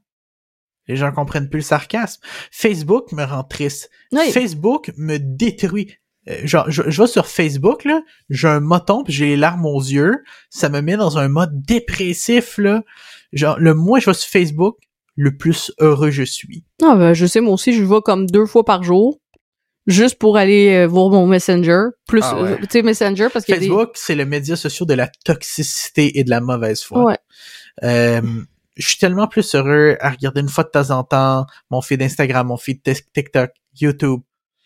Les gens comprennent plus le sarcasme. Facebook me rend triste. Oui. Facebook me détruit. Euh, genre, je, je vais sur Facebook, là, j'ai un moton, puis j'ai les larmes aux yeux. Ça me met dans un mode dépressif, là. Genre, le moins je vais sur Facebook, le plus heureux je suis. Ah ben, je sais, moi aussi, je vais comme deux fois par jour, juste pour aller euh, voir mon Messenger. Plus, Ah ouais. euh, tu sais, Messenger, parce des... Facebook, c'est le média social de la toxicité et de la mauvaise foi. Ouais. Euh, je suis tellement plus heureux à regarder une fois de temps en temps mon feed Instagram, mon feed TikTok, YouTube.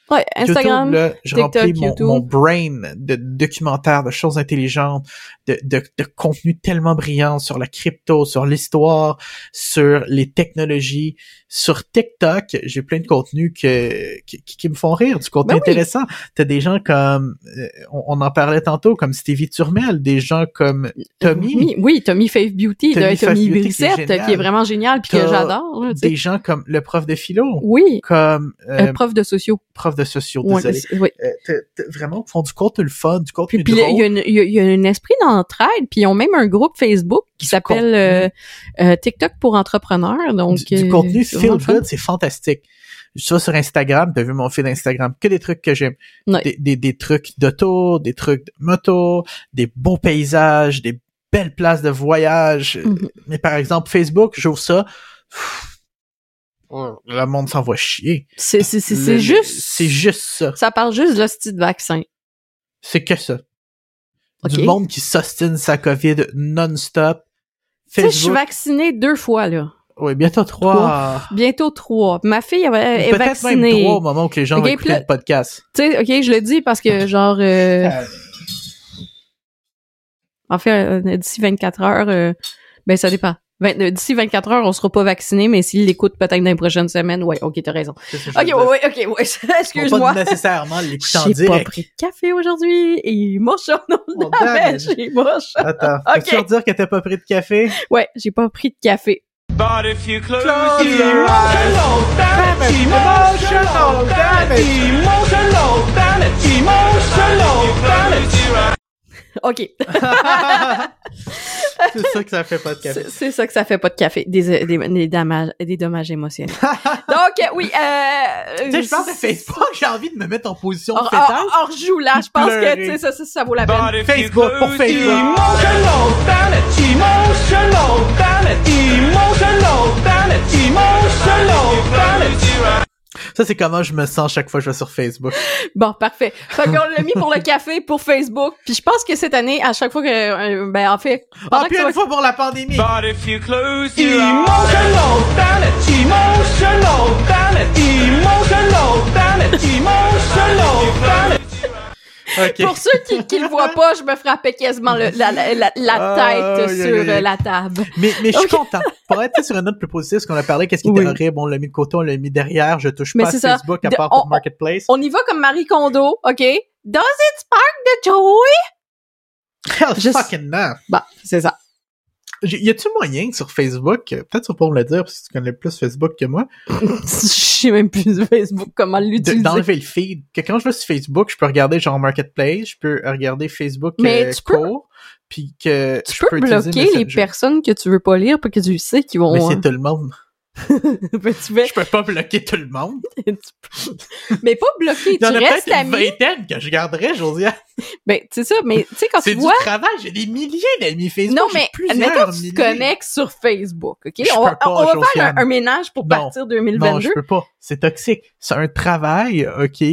Ouais, Instagram. YouTube, là, je TikTok, remplis mon, YouTube. mon brain de documentaires, de choses intelligentes, de, de, de contenu tellement brillant sur la crypto, sur l'histoire, sur les technologies. Sur TikTok, j'ai plein de contenus que, qui, qui me font rire, du contenu Ben oui. intéressant. T'as des gens comme, euh, on, on en parlait tantôt, comme Stevie Turmel, des gens comme Tommy, Oui, oui, Tommy Faith Beauty, Tommy de Faith Tommy Beauty qui est Brissette, qui est, vraiment génial, puis que j'adore. des gens comme le prof de philo, Oui, comme euh, euh, prof de sociaux. prof de sociaux, désolé. oui. Euh, vraiment font du contenu le fun, du contenu Puis puis drôle. il y, a une- il y a- il y a un esprit d'entraide, puis ils ont même un groupe Facebook qui s'appelle euh, euh, TikTok pour entrepreneurs. Donc, du, du euh, contenu c'est feel good, c'est fantastique. Ça sur Instagram, t'as vu mon feed Instagram, que des trucs que j'aime. Ouais. Des, des, des trucs d'auto, des trucs de moto, des beaux paysages, des belles places de voyage. Mhm. Mais par exemple, Facebook, j'ouvre ça. pff, oh, Le monde s'en va chier. C'est c'est c'est juste. C'est juste ça. Ça parle juste de l'hostie de vaccin. C'est que ça. Du monde qui s'ostine sa COVID non-stop. Tu sais, je suis vaccinée deux fois, là. Oui, bientôt trois. Bientôt trois. Ma fille elle est Peut-être vaccinée. même trois au moment où les gens Ok, vont écouter le podcast. Tu sais, ok, je le dis parce que, genre, euh, en fait, euh, d'ici 24 heures, euh, ben ça dépend. Euh, D'ici 24 heures, on sera pas vacciné, mais s'il l'écoute peut-être dans les prochaines semaines, ouais, ok, t'as raison. Ok, ouais, dire. ouais, ok, ouais, Faut pas excuse-moi. nécessairement l'écouter en J'ai pas pris de café aujourd'hui et moche en Oh, la damn. j'ai moche. Attends, Ok. peux-tu redire que t'as pas pris de café? Ouais, j'ai pas pris de café. But if you close, Close your your emotional damage, emotional damage, emotional damage, emotional damage. Ok, c'est ça que ça fait pas de café. c'est ça que ça fait pas de café, des, des, des dommages, des dommages émotionnels. Donc, euh, oui, euh... tu sais, je pense à Facebook, j'ai envie de me mettre en position Hors, fétale. hors, hors joue là, je pense Pleurer. que tu sais, ça, ça, ça vaut la peine. Facebook, pour Facebook. emotional damage, emotional damage, Ça, c'est comment je me sens chaque fois que je vais sur Facebook. Bon, parfait. Fait qu'on l'a mis pour le café, pour Facebook. Puis je pense que cette année, à chaque fois que, euh, ben en fait, Ah, puis que ça une fois pour la pandémie. But if you close your emotional damage, emotional damage, emotional damage, emotional damage. Ok. Pour ceux qui, qui le voient pas, je me frappais quasiment le- la, la, la, la Ah, tête sur la table. Mais, mais je suis Ok. content. Pour être sur une note plus positive, parce qu'on a parlé qu'est-ce qui Oui. était horrible, on l'a mis de côté, on l'a mis derrière, je touche Mais pas à ça. Facebook à De- part pour Marketplace. On y va comme Marie Kondo, OK? Does it spark the joy? Hell je- fucking no. Bah, c'est ça. Y a-tu moyen sur Facebook, euh, peut-être tu vas pas me le dire parce que tu connais plus Facebook que moi, Je sais même plus Facebook comment l'utiliser. d'enlever le feed. Que quand je vais sur Facebook, je peux regarder genre Marketplace, je peux regarder Facebook Mais euh, tu peux- puis que Tu je peux utiliser bloquer les personnes que tu veux pas lire parce que tu sais qu'ils vont... Mais c'est tout le monde. Ben, tu Je peux pas bloquer tout le monde. tu mais pas bloquer, Il y en tu a restes peut-être une ami. vingtaine que je garderais, Josiane. Ben, c'est ça, mais tu sais, quand C'est tu du vois... travail, j'ai des milliers d'amis Facebook. Non, mais admettons que tu milliers. te connectes sur Facebook, OK? Je On va, peux pas, on va faire un, un ménage pour Non. partir Non, 2022. je peux pas. C'est toxique. C'est un travail, OK,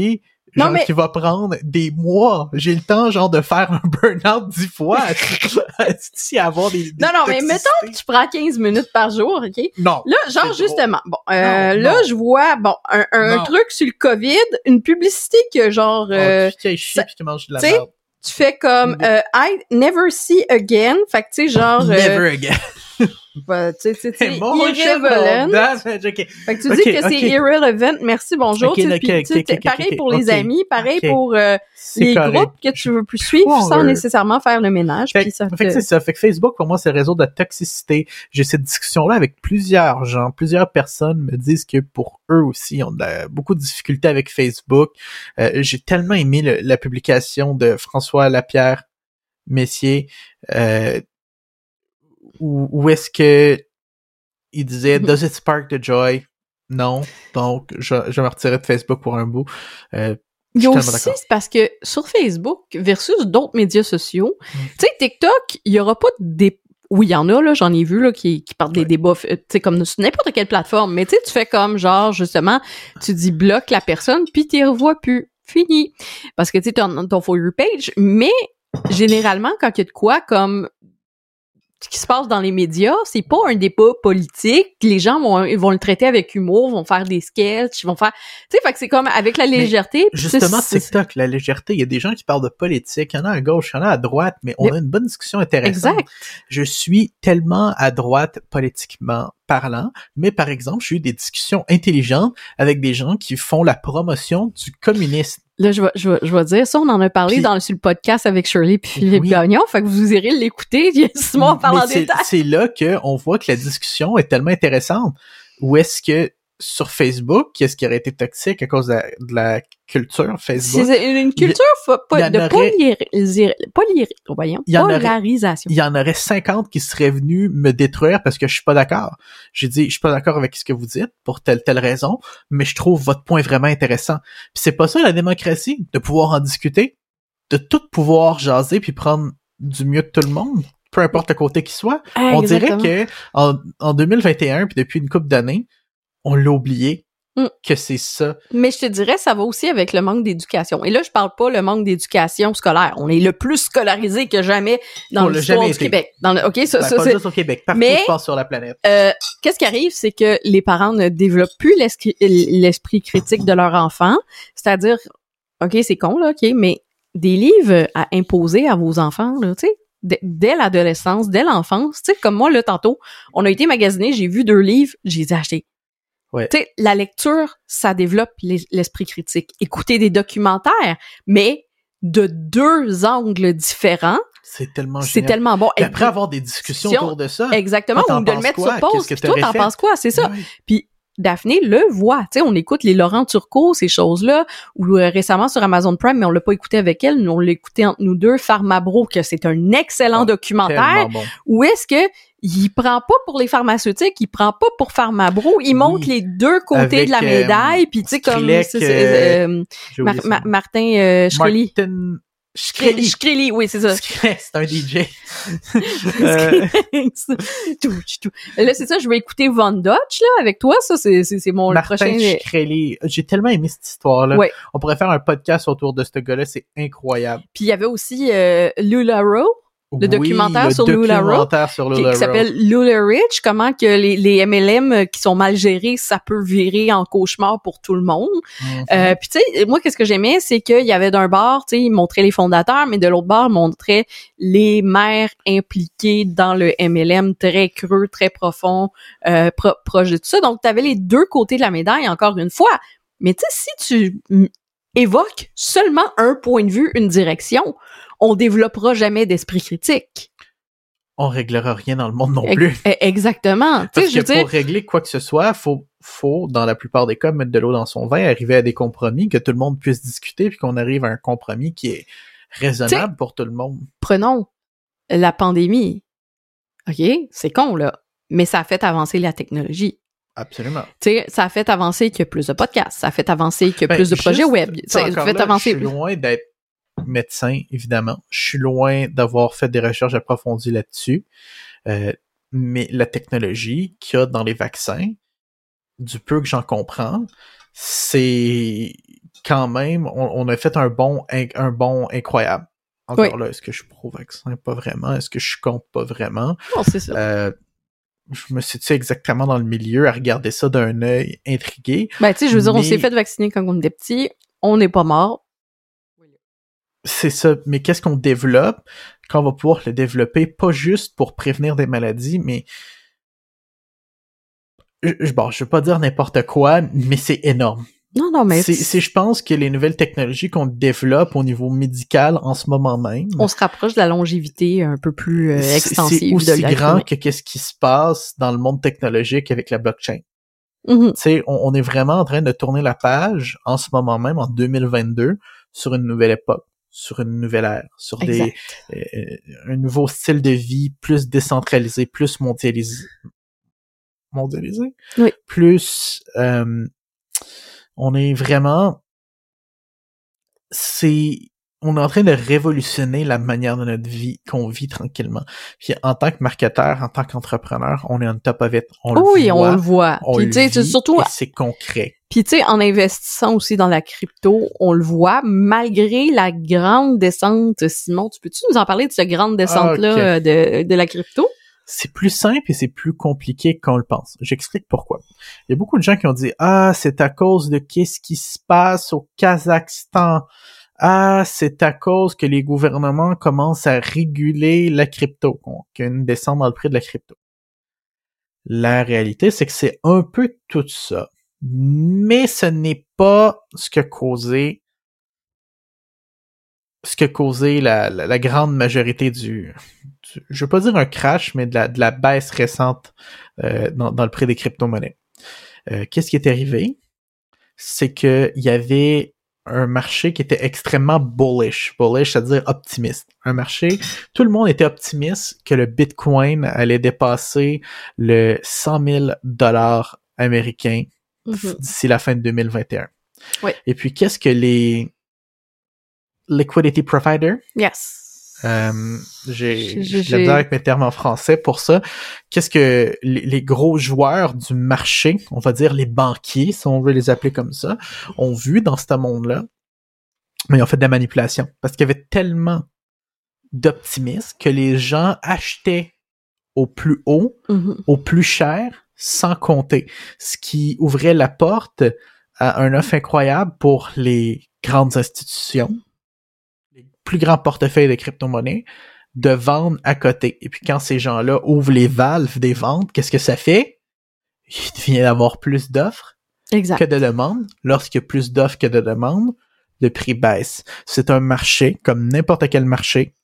Non, genre, mais- qui va prendre des mois. J'ai le temps, genre, de faire un burn-out dix fois si avoir des, des non, non, mais mettons que tu prends 15 minutes par jour, OK? Non. Là, genre, drôle. justement, bon, euh, Non, là, non. je vois, bon, un, un Non. truc sur le COVID, une publicité que, genre, euh, oh, qui chie ça- puis qui mange de la tu merde. tu fais comme, euh, I never see again, fait que, tu sais, genre, euh, Never again. bah, tu sais, Emotional irrelevant. damage, OK. Fait que tu Ok, dis que c'est ok. irrelevant, merci, bonjour, pareil ok, pour les ok. amis, pareil Ok. pour euh, C'est les correct. groupes que tu veux plus suivre sans nécessairement faire le ménage, Fait, puis ça fait que c'est ça. Fait que Facebook, pour moi, c'est le réseau de toxicité. J'ai cette discussion-là avec plusieurs gens. Plusieurs personnes me disent que pour eux aussi, ils ont de la- beaucoup de difficultés avec Facebook. Euh, J'ai tellement aimé le- la publication de François Lapierre Messier, euh, où, où est-ce que il disait Mhm. Does it spark the joy? Non. Donc, je, je me retirer de Facebook pour un bout. Euh, Il y a aussi, parce que sur Facebook versus d'autres médias sociaux, Mm. tu sais, TikTok, il y aura pas des... Oui, il y en a, là, j'en ai vu, là, qui, qui parlent des Ouais. débats, euh, tu sais, comme sur n'importe quelle plateforme, mais tu sais, tu fais comme, genre, justement, tu dis bloque la personne, puis tu revois plus. Fini. Parce que, tu sais, ton, ton For You page, mais généralement, quand il y a de quoi, comme ce qui se passe dans les médias, c'est pas un débat politique. Les gens vont, ils vont le traiter avec humour, vont faire des sketchs, ils vont faire, tu sais, fait que c'est comme avec la légèreté. Justement, TikTok, la légèreté, il y a des gens qui parlent de politique, il y en a à gauche, il y en a à droite, mais on Mais- a une bonne discussion intéressante. Exact. Je suis tellement à droite politiquement parlant, mais par exemple, j'ai eu des discussions intelligentes avec des gens qui font la promotion du communisme. Là, je vais, je vais, je vais dire ça, on en a parlé dans, sur le podcast avec Shirley puis Philippe Oui. Gagnon, fait que vous irez l'écouter, Simon en parle en détail. C'est là que on voit que la discussion est tellement intéressante. Où est-ce que sur Facebook, qu'est-ce qui aurait été toxique à cause de la, de la culture Facebook. C'est une culture il de aurait- voyons, Il aurait- polarisation. Il y en aurait 50 qui seraient venus me détruire parce que je suis pas d'accord. J'ai dit, je suis pas d'accord avec ce que vous dites pour telle telle raison, mais je trouve votre point vraiment intéressant. Puis c'est pas ça la démocratie, de pouvoir en discuter, de tout pouvoir jaser puis prendre du mieux de tout le monde, peu importe le côté qu'il soit. On Exactement. dirait que en, en 2021 puis depuis une couple d'années, on l'a oublié Mm. que c'est ça. Mais je te dirais, ça va aussi avec le manque d'éducation. Et là, je parle pas le manque d'éducation scolaire. On est le plus scolarisé que jamais dans l'histoire du été. Québec. Dans le, ok, ça, Ben, ça, pas juste au Québec, partout Mais- je pense sur la planète. Euh, qu'est-ce qui arrive, c'est que les parents ne développent plus l'esprit critique de leur enfant. C'est-à-dire, ok, c'est con là, ok, mais des livres à imposer à vos enfants, là, tu sais, dès- l'adolescence, dès l'enfance, tu sais, comme moi là tantôt, on a été magasiner, j'ai vu deux livres, j'ai dit acheter. Ouais. Tu sais, la lecture, ça développe l'es- l'esprit critique. Écouter des documentaires, mais de deux angles différents, C'est tellement c'est tellement bon. Et- après avoir des discussions Si on- autour de ça. Exactement, ou de le mettre quoi? sur pause. Toi, t'en penses quoi? C'est ça. Puis Daphné le voit. Tu sais, on écoute les Laurent Turcot, ces choses-là, ou euh, récemment sur Amazon Prime, mais on l'a pas écouté avec elle, nous, on l'a écouté entre nous deux, Pharmabro, que c'est un excellent Oh, documentaire, bon. où est-ce que il prend pas pour les pharmaceutiques, il prend pas pour Pharmabro, il Oui. montre les deux côtés Avec, de la euh, médaille, puis tu sais, comme euh. Martin euh. Martin Shkreli, oui, c'est ça. C'est un DJ. Euh, tout, tout. Là, c'est ça, je vais écouter Von Dutch, là, avec toi. Ça, c'est, c'est, c'est mon Martin prochain. Shkreli. J'ai tellement aimé cette histoire-là. Ouais. On pourrait faire un podcast autour de ce gars-là. C'est incroyable. Puis il y avait aussi euh, Lula Rowe, Le Oui, documentaire le sur Lula sur qui, s'appelle Lula Rich, comment que les, les MLM euh, qui sont mal gérés, ça peut virer en cauchemar pour tout le monde. Mhm. Euh, puis tu sais, moi, qu'est-ce que j'aimais, c'est qu'il y avait d'un bord, tu sais, il montrait les fondateurs, mais de l'autre bord, il montrait les mères impliquées dans le MLM, très creux, très profond, euh, pro- proche de tout ça. Donc, tu avais les deux côtés de la médaille, encore une fois. Mais tu sais, si tu évoques seulement un point de vue, une direction, on développera jamais d'esprit critique. On réglera rien dans le monde non plus. eh, Exactement. Parce que dire, pour régler quoi que ce soit, faut, faut, dans la plupart des cas, mettre de l'eau dans son vin, arriver à des compromis, que tout le monde puisse discuter, puis qu'on arrive à un compromis qui est raisonnable pour tout le monde. prenons la pandémie. OK? C'est con, là. Mais ça a fait avancer la technologie. Absolument. Tu sais, ça a fait avancer qu'il y a plus de podcasts. Ça a fait avancer qu'il y a Ben, plus de projets web. ça, a fait là, avancer. Je suis loin d'être médecin, évidemment. Je suis loin d'avoir fait des recherches approfondies là-dessus. Euh, mais la technologie qu'il y a dans les vaccins, du peu que j'en comprends, c'est quand même, on, on a fait un bon, un bon incroyable. Encore Oui. là, est-ce que je suis pro-vaccin? Pas vraiment. Est-ce que je suis contre? Pas vraiment. Non, c'est ça. Euh, je me situe exactement dans le milieu à regarder ça d'un œil intrigué. ben, tu sais, je veux dire, on s'est fait vacciner quand on était petit. On n'est pas mort. C'est ça. Mais qu'est-ce qu'on développe quand on va pouvoir le développer, pas juste pour prévenir des maladies, mais bon, je veux pas dire n'importe quoi, mais c'est énorme. Non, non, mais C'est, c'est, je pense que les nouvelles technologies qu'on développe au niveau médical en ce moment même, on se rapproche de la longévité un peu plus euh, extensive c'est de aussi l'être grand que qu'est-ce qui se passe dans le monde technologique avec la blockchain. Tu sais, on, on est vraiment en train de tourner la page en ce moment même, en 2022, sur une nouvelle époque, sur une nouvelle ère, sur des, euh, un nouveau style de vie plus décentralisé, plus mondialisé. Mondialisé? Oui. Plus, euh, on est vraiment, c'est, on est en train de révolutionner la manière de notre vie, qu'on vit tranquillement. Puis en tant que marketeur, en tant qu'entrepreneur, on est on top of it. On oui, le voit, on le voit. on Puis tu sais, surtout c'est concret. Puis tu sais, en investissant aussi dans la crypto, on le voit, malgré la grande descente. Simon, tu peux-tu nous en parler de cette grande descente-là Ah, ok. euh, de, de la crypto? c'est plus simple et c'est plus compliqué qu'on le pense. J'explique pourquoi. Il y a beaucoup de gens qui ont dit ah c'est à cause de qu'est-ce qui se passe au Kazakhstan. Ah c'est à cause que les gouvernements commencent à réguler la crypto, qu'il descente dans le prix de la crypto. La réalité c'est que c'est un peu tout ça, mais ce n'est pas ce que causé ce que causé la, la, grande majorité du, je veux pas dire un crash, mais de la, baisse récente euh, dans, le prix des crypto-monnaies. euh, qu'est-ce qui est arrivé? C'est que il y avait un marché qui était extrêmement bullish. Bullish, c'est-à-dire optimiste. Un marché, tout le monde était optimiste que le Bitcoin allait dépasser le 100 000 dollars américains Mhm. d'ici la fin de 2021. Ouais. Et puis, qu'est-ce que les liquidity providers? Yes. Euh, j'ai de la avec mes termes en français pour ça. Qu'est-ce que les, les gros joueurs du marché, on va dire les banquiers, si on veut les appeler comme ça, ont vu dans ce monde-là, mais ils ont fait de la manipulation parce qu'il y avait tellement d'optimisme que les gens achetaient au plus haut, Mhm. au plus cher, sans compter, ce qui ouvrait la porte à un offre incroyable pour les grandes institutions, plus grands portefeuilles de crypto-monnaies, de vendre à côté. Et puis quand ces gens-là ouvrent les valves des ventes, qu'est-ce que ça fait? Il vient d'avoir plus d'offres que de demandes. Lorsqu'il y a plus d'offres que de demandes, le prix baisse. C'est un marché, comme n'importe quel marché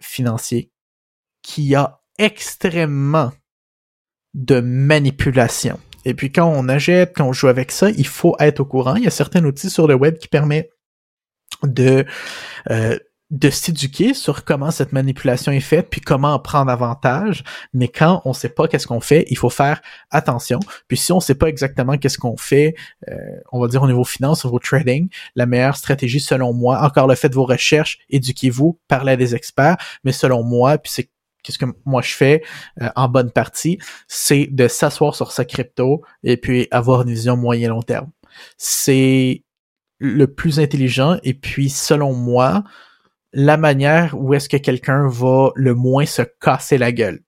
financier, qui a extrêmement de manipulation. Et puis quand on achète, quand on joue avec ça, il faut être au courant. Il y a certains outils sur le web qui permettent de euh, de s'éduquer sur comment cette manipulation est faite, puis comment en prendre avantage. Mais quand on sait pas qu'est-ce qu'on fait, il faut faire attention. Puis si on sait pas exactement qu'est-ce qu'on fait, euh, on va dire au niveau finance, au niveau trading, la meilleure stratégie selon moi, encore le fait de vos recherches, éduquez-vous, parlez à des experts, mais selon moi, puis c'est qu'est-ce que moi je fais euh, en bonne partie, c'est de s'asseoir sur sa crypto et puis avoir une vision moyen long terme. C'est le plus intelligent et puis selon moi, la manière où est-ce que quelqu'un va le moins se casser la gueule.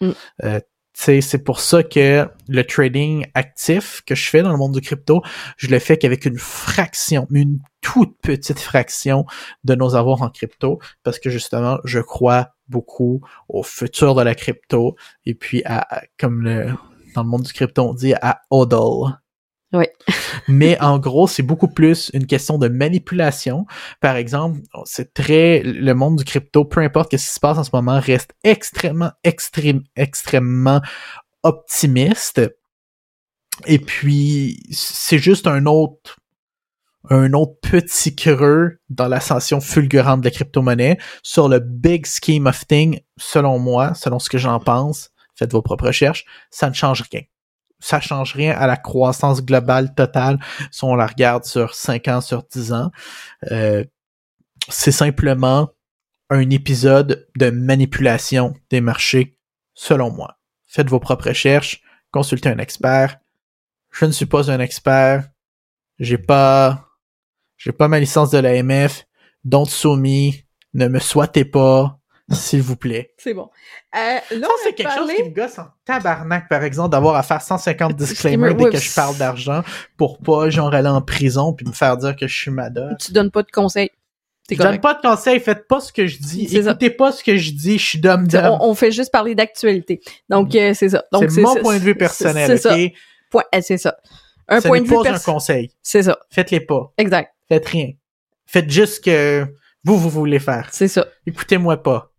Mm. Euh, c'est pour ça que le trading actif que je fais dans le monde du crypto, je le fais qu'avec une fraction, une toute petite fraction de nos avoirs en crypto, parce que justement, je crois beaucoup au futur de la crypto et puis à, à- comme le, dans le monde du crypto, on dit à hodl. Mais en gros, c'est beaucoup plus une question de manipulation. Par exemple, c'est très le monde du crypto, peu importe ce qui se passe en ce moment, reste extrêmement, extrême, extrêmement optimiste. Et puis, c'est juste un autre un autre petit creux dans l'ascension fulgurante de la crypto-monnaie. Sur le big scheme of things, selon moi, selon ce que j'en pense, faites vos propres recherches, ça ne change rien. Ça change rien à la croissance globale totale si on la regarde sur 5 ans, sur 10 ans. Euh, c'est simplement un épisode de manipulation des marchés, selon moi. Faites vos propres recherches, consultez un expert. Je ne suis pas un expert. J'ai pas, j'ai pas ma licence de l'AMF. Don't sue me. Ne me souhaitez pas, s'il vous plaît. C'est bon. Euh, là, Ça, c'est quelque chose qui me gosse en tabarnak, par exemple, d'avoir à faire 150 disclaimers dès que je parle d'argent pour pas, genre, aller en prison puis me faire dire que je suis madame. Tu donnes pas de conseils. Je donne pas de conseils, faites pas ce que je dis. C'est ça. Écoutez pas ce que je dis, je suis T'sais, dum. On, on fait juste parler d'actualité. Donc, euh, c'est ça. Donc, C'est mon ça, point de vue personnel, C'est ça. ok? Point- euh, C'est ça. Un point de vue pas un personnel. conseil. C'est ça. Faites-les pas. Exact. Faites rien. Faites juste ce que vous, vous voulez faire. C'est ça. Écoutez-moi pas.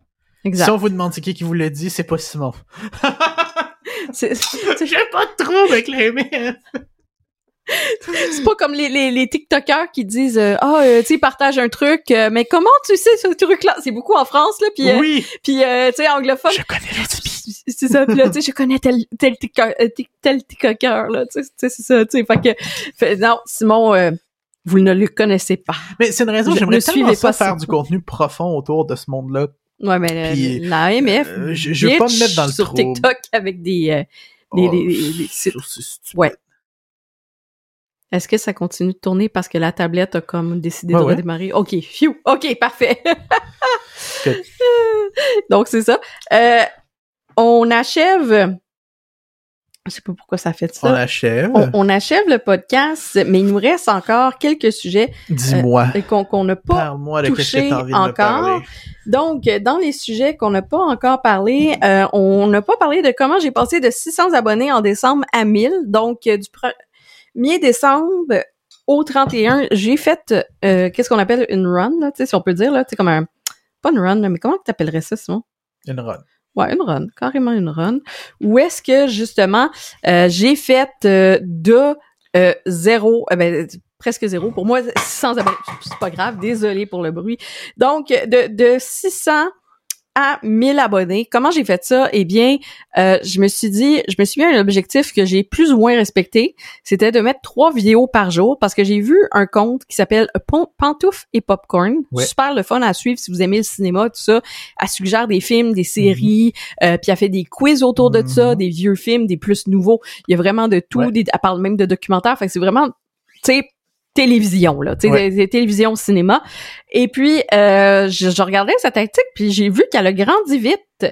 Exact. Si on vous demande c'est qui qui vous le dit, c'est pas Simon. C'est J'ai pas de trouble avec les mains. c'est pas comme les, les, les TikTokers qui disent euh, ah euh, tu sais partagent un truc euh, mais comment tu sais ce truc là c'est beaucoup en France là puis euh, Oui. puis euh, tu sais anglophone Je connais typiques. c'est ça puis là tu sais je connais tel tel TikTok- tic- tel TikToker là tu sais c'est ça tu sais fait que fait- non Simon euh, vous ne le connaissez pas Mais c'est une raison, j'aimerais tellement suivez ça pas faire du contenu profond autour de ce monde-là. Ouais mais Puis, l'AMF euh, je- je veux pas me mettre dans le sur trouble. TikTok avec des euh, des, Oh, des- des-. Ouais. Est-ce que ça continue de tourner parce que la tablette a comme décidé Ouais, de ouais. redémarrer? OK, phew, OK, parfait. Donc, c'est ça. Euh, on achève... Je sais pas pourquoi ça fait On ça. achève. On, on achève le podcast, mais il nous reste encore quelques sujets Dis-moi. euh, qu'on n'a pas touché encore. Donc, euh, dans les sujets qu'on n'a pas encore parlé, euh, on n'a pas parlé de comment j'ai passé de 600 abonnés en décembre à 1000. Donc, euh, du 1er décembre au 31, j'ai fait euh, qu'est-ce qu'on appelle une run, là, tu sais, si on peut dire, là, comme un... Pas une run, là, mais comment tu appellerais ça, Simon? Une run. Ouais, une run, carrément une run. Où est-ce que justement euh, j'ai fait euh, de euh, zéro, eh ben, presque zéro. Pour moi, 600 abonnés, c'est pas grave, désolé pour le bruit. Donc, de, de 600 à 1000 abonnés. Comment j'ai fait ça? Eh bien, euh, je me suis dit, je me suis mis un objectif que j'ai plus ou moins respecté. C'était de mettre trois vidéos par jour parce que j'ai vu un compte qui s'appelle Pantouf et Popcorn. Ouais. Super le fun à suivre si vous aimez le cinéma, tout ça. Elle suggère des films, des séries, euh, puis elle fait des quiz autour de ça, Mhm. des vieux films, des plus nouveaux. Il y a vraiment de tout. Ouais. Des, elle parle même de documentaires. Fait que c'est vraiment, tu sais, télévision là, tu sais, Ouais. des- des télévisions cinéma. Et puis euh, je, je regardais sa tactique puis j'ai vu qu'elle a grandi vite.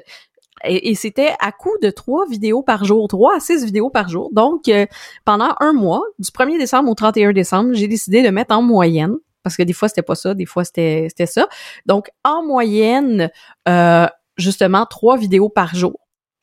Et, et c'était à coup de trois vidéos par jour, trois à six vidéos par jour. Donc euh, pendant un mois, du 1er décembre au 31 décembre, j'ai décidé de mettre en moyenne parce que des fois c'était pas ça, des fois c'était c'était ça. Donc en moyenne euh, justement trois vidéos par jour.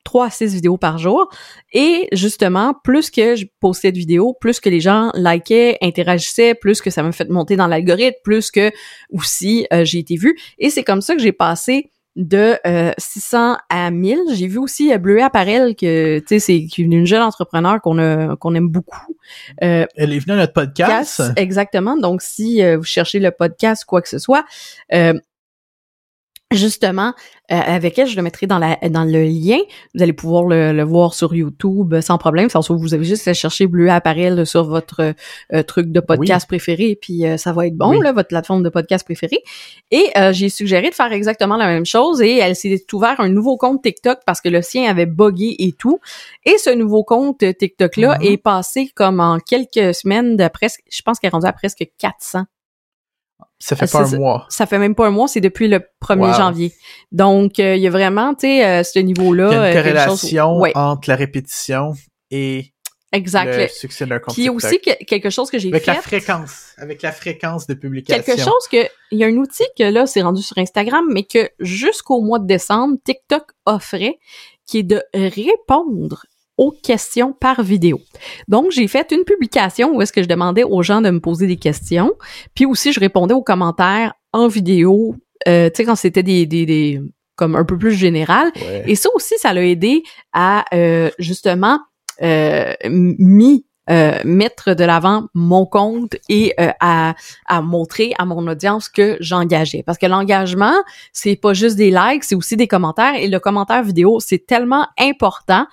Trois à six vidéos par jour. Et justement, plus que je postais de vidéos, plus que les gens likaient, interagissaient, plus que ça m'a fait monter dans l'algorithme, plus que aussi euh, j'ai été vue. Et c'est comme ça que j'ai passé de euh, 600 à 1000. J'ai vu aussi euh, Bleuet Apparel que tu sais c'est une jeune entrepreneur qu'on a qu'on aime beaucoup. Euh, Elle est venue à notre podcast. exactement. Donc, si euh, vous cherchez le podcast, quoi que ce soit, euh, justement, avec elle, je le mettrai dans la dans le lien. Vous allez pouvoir le, le voir sur YouTube euh, sans problème. Sans vous avez juste à chercher Bleu Apparel sur votre euh, truc de podcast préféré, puis euh, ça va être bon, Oui. là, votre plateforme de podcast préférée. Et euh, j'ai suggéré de faire exactement la même chose et elle s'est ouvert un nouveau compte TikTok parce que le sien avait buggé et tout. Et ce nouveau compte TikTok-là Mhm. est passé comme en quelques semaines de presque, je pense qu'elle est rendue à presque 400. Ça fait Ah, pas un mois. Ça fait même pas un mois, c'est depuis le 1er Wow. janvier. Donc, euh, il y a vraiment, tu sais, euh, ce niveau-là. Il y a euh, une chose- corrélation Ouais, entre la répétition et exact. le succès d'un a TikTok. aussi que- quelque chose que j'ai Avec fait. la fréquence. Avec la fréquence de publication. quelque chose que il y a un outil que là c'est rendu sur Instagram mais que jusqu'au mois de décembre TikTok offrait qui est de répondre aux questions par vidéo. Donc j'ai fait une publication où est-ce que je demandais aux gens de me poser des questions, puis aussi je répondais aux commentaires en vidéo, euh, tu sais quand c'était des, des des comme un peu plus général Ouais. et ça aussi, ça l'a aidé à euh, justement euh, mis mettre de l'avant mon compte et euh, à, à montrer à mon audience que j'engageais. Parce que l'engagement, c'est pas juste des likes, c'est aussi des commentaires. Et le commentaire vidéo, c'est tellement important.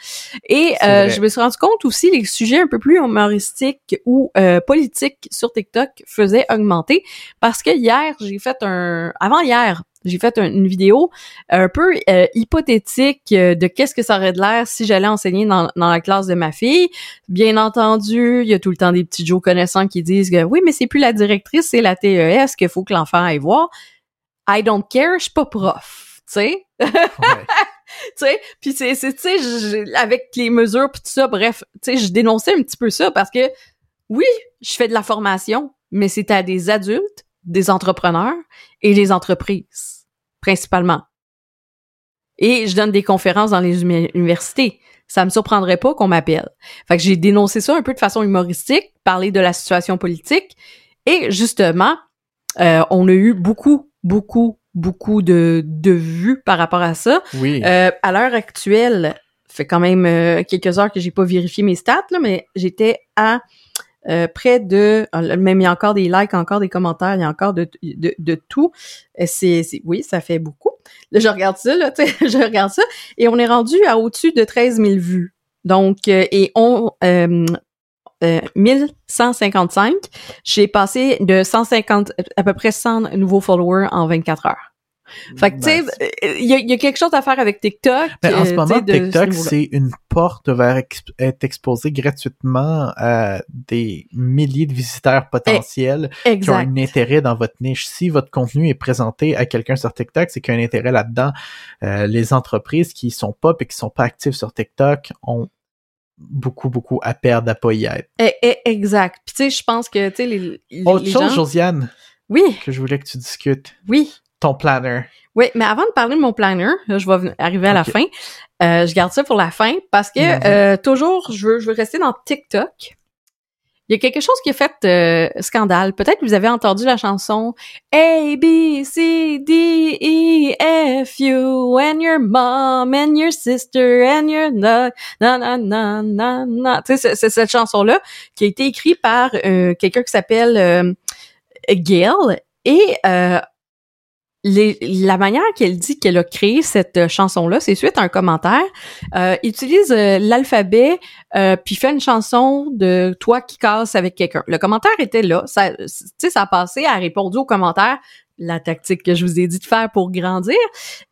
Et euh, je me suis rendu compte aussi les sujets un peu plus humoristiques ou euh, politiques sur TikTok faisaient augmenter. Parce que hier, j'ai fait un... Avant hier, j'ai fait un- une vidéo un peu euh, hypothétique euh, de qu'est-ce que ça aurait de l'air si j'allais enseigner dans, dans la classe de ma fille. Bien entendu, il y a tout le temps des petits Joe connaissants qui disent que oui, mais c'est plus la directrice, c'est la TES qu'il faut que l'enfant aille voir. I don't care, je suis pas prof, tu sais. Ouais. tu sais, puis c'est c'est tu sais avec les mesures puis tout ça, bref, tu sais, je dénonçais un petit peu ça parce que oui, je fais de la formation, mais c'est à des adultes, des entrepreneurs et les entreprises principalement. Et je donne des conférences dans les uni- universités. Ça me surprendrait pas qu'on m'appelle. Fait que j'ai dénoncé ça un peu de façon humoristique, parler de la situation politique. Et justement, euh, on a eu beaucoup, beaucoup, beaucoup de, de vues par rapport à ça. Oui. Euh, à l'heure actuelle, fait quand même euh, quelques heures que j'ai pas vérifié mes stats, là, mais j'étais à euh, près de euh, même il y a encore des likes, encore des commentaires, il y a encore de, de, de tout. Euh, C'est, oui, ça fait beaucoup. Là, je regarde ça, là, je regarde ça, et on est rendu à au-dessus de 13 000 vues. Donc, euh, et on euh, euh, 1155, j'ai passé de 150, à peu près 100 nouveaux followers en 24 heures. Fait que, tu sais, Ben, il y, a- il y a quelque chose à faire avec TikTok. Mais en euh, ce moment, de TikTok, c'est une porte vers ex- être exposé gratuitement à des milliers de visiteurs potentiels qui ont un intérêt dans votre niche. Si votre contenu est présenté à quelqu'un sur TikTok, c'est qu'il y a un intérêt là-dedans. Euh, les entreprises qui sont pas et qui sont pas actives sur TikTok ont beaucoup, beaucoup à perdre à pas y être. Eh, eh, exact. Puis tu sais, je pense que, tu sais, les, les, Autre les chose, gens... Josiane, Oui, que je voulais que tu discutes. oui. Ton planner. Oui, mais avant de parler de mon planner, je vais arriver à la fin. Euh, je garde ça pour la fin parce que euh, toujours, je veux, je veux rester dans TikTok. il y a quelque chose qui a fait euh, scandale. Peut-être que vous avez entendu la chanson A B C D E F U and your mom and your sister and your na na na na na na. Tu sais, c'est- cette chanson là qui a été écrite par euh, quelqu'un qui s'appelle euh, Gail et euh, la manière qu'elle dit qu'elle a créé cette euh, chanson-là, c'est suite à un commentaire. Euh, utilise euh, l'alphabet euh, puis fait une chanson de toi qui casses avec quelqu'un. Le commentaire était là, ça, ça a passé, a répondu au commentaire la tactique que je vous ai dit de faire pour grandir.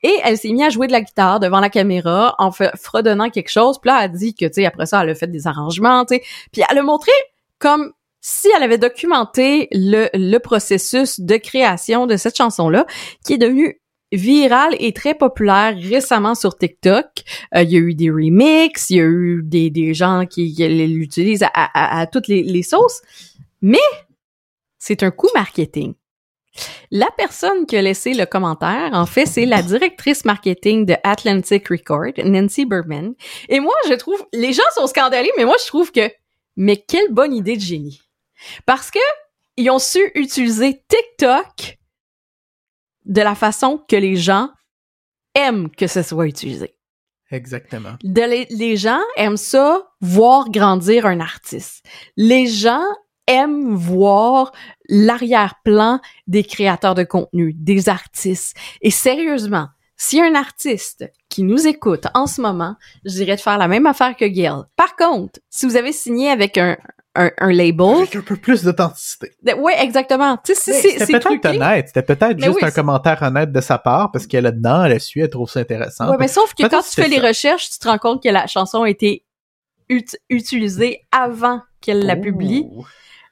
Et elle s'est mise à jouer de la guitare devant la caméra en fredonnant quelque chose. Puis là, elle a dit que, tu sais, après ça, elle a fait des arrangements, tu sais. Puis elle a montré comme si elle avait documenté le, le processus de création de cette chanson-là, qui est devenue virale et très populaire récemment sur TikTok. Euh, il y a eu des remixes, il y a eu des, des gens qui, qui l'utilisent à, à- à toutes les, les sauces, mais c'est un coup marketing. La personne qui a laissé le commentaire, en fait, c'est la directrice marketing de Atlantic Record, Nancy Berman. Et moi, je trouve, les gens sont scandalés, mais moi, je trouve que, mais quelle bonne idée de génie. Parce que ils ont su utiliser TikTok de la façon que les gens aiment que ce soit utilisé. Exactement. De les, les gens aiment ça, voir grandir un artiste. Les gens aiment voir l'arrière-plan des créateurs de contenu, des artistes. Et sérieusement, a un artiste qui nous écoute en ce moment, je dirais de faire la même affaire que Gail. Par contre, si vous avez signé avec un, un, un label, Avec un peu plus d'authenticité. ouais, exactement. Tu sais, si C'était peut-être truqué. honnête. C'était peut-être Mais juste oui, un commentaire honnête de sa part parce qu'elle est dedans, elle a su, elle trouve ça intéressant. Ouais, mais sauf que quand tu fais les recherches, tu te rends compte que la chanson a été ut- utilisée avant qu'elle la publie.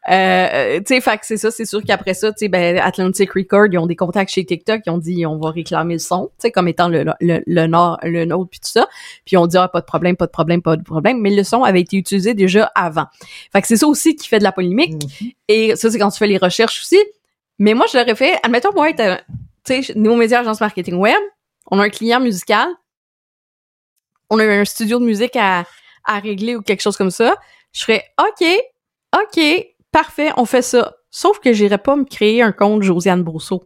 Euh, euh, tu sais, fait que c'est ça, c'est sûr qu'après ça, tu sais, ben, Atlantic Record, ils ont des contacts chez TikTok, ils ont dit, on va réclamer le son, tu sais, comme étant le, le, le nord, le nôtre, puis tout ça. Puis on dit, ah, pas de problème, pas de problème, pas de problème, mais le son avait été utilisé déjà avant. Fait que c'est ça aussi qui fait de la polémique. Mhm. Et ça, c'est quand tu fais les recherches aussi. Mais moi, je l'aurais fait, admettons, moi, euh, tu sais, Néo Média Agence Marketing Web, on a un client musical, on a un studio de musique à, à régler ou quelque chose comme ça, je ferais, OK, OK, parfait, on fait ça. Sauf que j'irais pas me créer un compte Josiane Brousseau.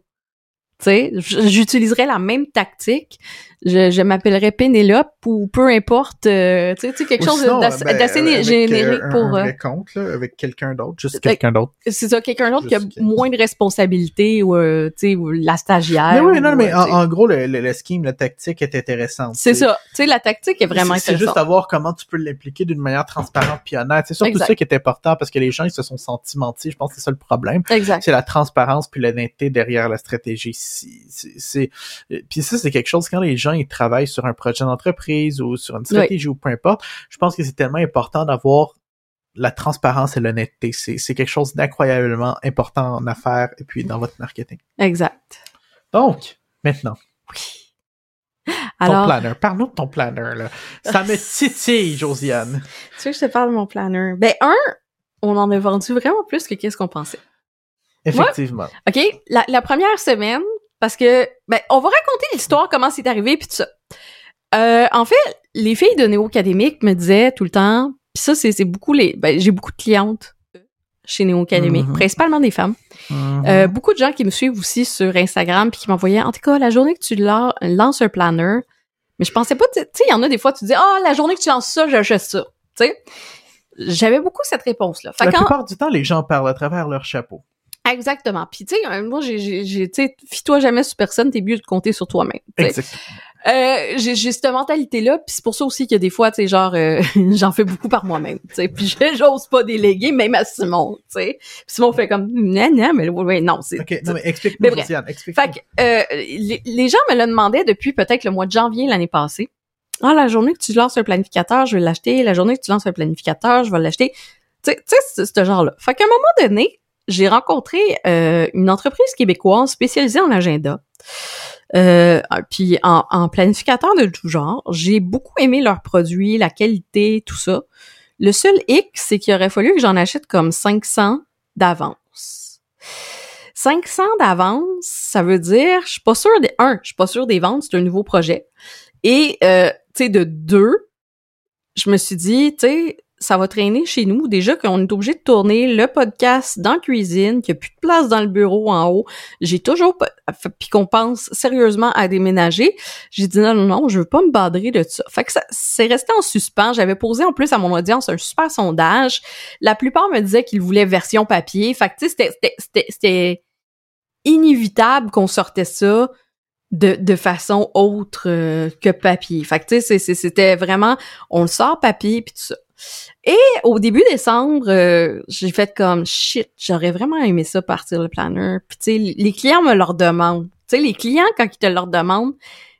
Tu sais, j- j'utiliserais la même tactique. Je, je m'appellerais Pénélope ou peu importe, euh, tu sais, quelque Ou chose d'assez ben, générique un, pour... un euh, compte, là, avec quelqu'un d'autre, juste quelqu'un d'autre. c'est ça, quelqu'un d'autre qui a moins de responsabilités ou, euh, tu sais, ou la stagiaire. Mais oui, non, ou, mais euh, en, gros, le, le, le scheme, la tactique est intéressante. C'est ça. Tu sais, la tactique est vraiment C'est- C'est juste intéressante. à voir comment tu peux l'impliquer d'une manière transparente puis honnête. C'est surtout Exact. ça qui est important parce que les gens, ils se sont sentis mentis. Je pense que c'est ça le problème. Exact. C'est la transparence puis l'honnêteté derrière la stratégie. C'est, euh, puis ça, c'est quelque chose quand les gens, ils travaillent sur un projet d'entreprise ou sur une stratégie ou peu importe. Je pense que c'est tellement important d'avoir la transparence et l'honnêteté. C'est, quelque chose d'incroyablement important en affaires et puis dans votre marketing. Exact. Donc, maintenant, ton Alors, planner. Parle-nous de ton planner, là. Ça me titille, Josiane. tu veux que je te parle de mon planner? Ben, un, on en a vendu vraiment plus que qu'est-ce qu'on pensait. Effectivement. OK? La, la première semaine, parce que, ben, on va raconter l'histoire, comment c'est arrivé, puis tout ça. Euh, en fait, les filles de Néo Académique me disaient tout le temps, puis ça, c'est c'est beaucoup les... Ben, j'ai beaucoup de clientes chez Néo Académique, Mhm. principalement des femmes. Mhm. Euh, beaucoup de gens qui me suivent aussi sur Instagram puis qui m'envoyaient en tout cas la journée que tu la- lances un planner mais je pensais pas tu sais il y en a des fois tu dis ah la journée que tu lances ça j'achète ça tu sais j'avais beaucoup cette réponse là fait La quand- plupart du temps, les gens parlent à travers leur chapeau. Exactement puis tu sais moi j'ai tu sais fie-toi jamais sur personne t'es mieux de compter sur toi-même. Euh, j'ai j'ai cette mentalité là puis c'est pour ça aussi que des fois tu sais genre euh, j'en fais beaucoup par moi-même tu sais puis j'ose pas déléguer même à Simon tu sais Puis Simon fait comme non non mais ouais, non c'est OK, non, mais explique Mais moi bref. Josiane, explique Fait que euh, les, les gens me le demandaient depuis peut-être le mois de janvier l'année passée. Ah, la journée que tu lances un planificateur, je vais l'acheter. La journée que tu lances un planificateur, je vais l'acheter. Tu sais, tu sais, c'est ce genre-là. Fait qu'à un moment donné, j'ai rencontré euh, une entreprise québécoise spécialisée en agenda. Euh, puis en, en planificateur de tout genre, j'ai beaucoup aimé leurs produits, la qualité, tout ça. Le seul hic, c'est qu'il aurait fallu que j'en achète comme 500 d'avance. 500 d'avance, ça veut dire, je suis pas sûre des, un, je suis pas sûre des ventes, c'est un nouveau projet. Et, euh, tu sais, de deux, je me suis dit, tu sais, ça va traîner chez nous. Déjà qu'on est obligé de tourner le podcast dans la cuisine, qu'il n'y a plus de place dans le bureau en haut. J'ai toujours puis qu'on pense sérieusement à déménager. J'ai dit non, non, non, je veux pas me badrer de ça. Fait que ça, c'est resté en suspens. J'avais posé en plus à mon audience un super sondage. La plupart me disaient qu'ils voulaient version papier. Fait que tu sais, c'était inévitable qu'on sortait ça de, de façon autre euh, que papier. Fait que tu sais, c'était vraiment, on le sort papier puis tout ça. Et au début décembre, euh, j'ai fait comme shit, j'aurais vraiment aimé ça partir le planner. Puis tu sais, les clients me leur demandent. Tu sais, les clients quand ils te leur demandent,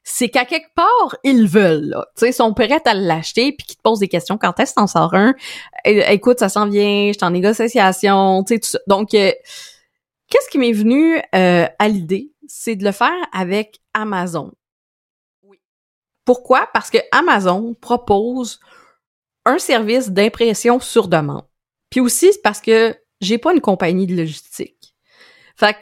c'est qu'à quelque part ils veulent. Tu sais, sont prêts à l'acheter puis qu'ils te posent des questions. Quand est-ce que t'en sors un? Écoute, ça s'en vient. Je suis en négociation. Tu sais tout ça. Donc euh, Qu'est-ce qui m'est venu euh, à l'idée, c'est de le faire avec Amazon. Oui. Pourquoi? Parce que Amazon propose un service d'impression sur demande. Puis aussi parce que j'ai pas une compagnie de logistique. Fait que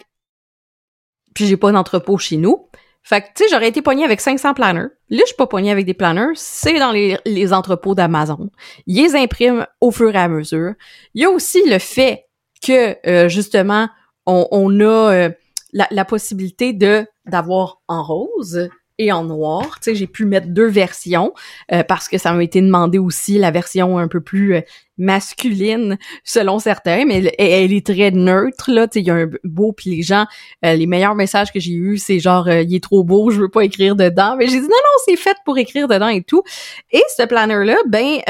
puis j'ai pas d'entrepôt chez nous. Fait que, tu sais, j'aurais été pogné avec 500 planners. Là, je suis pas pogné avec des planners. C'est dans les, les entrepôts d'Amazon. Ils les impriment au fur et à mesure. Il y a aussi le fait que, euh, justement, on, a euh, la, possibilité de d'avoir en rose et en noir. Tu sais, j'ai pu mettre deux versions euh, parce que ça m'a été demandé aussi la version un peu plus euh, masculine selon certains, mais elle, est très neutre là. Tu sais, il y a un beau puis les gens, les meilleurs messages que j'ai eus, c'est genre il est trop beau, je veux pas écrire dedans. Mais j'ai dit non non, c'est fait pour écrire dedans et tout. Et ce planner là, ben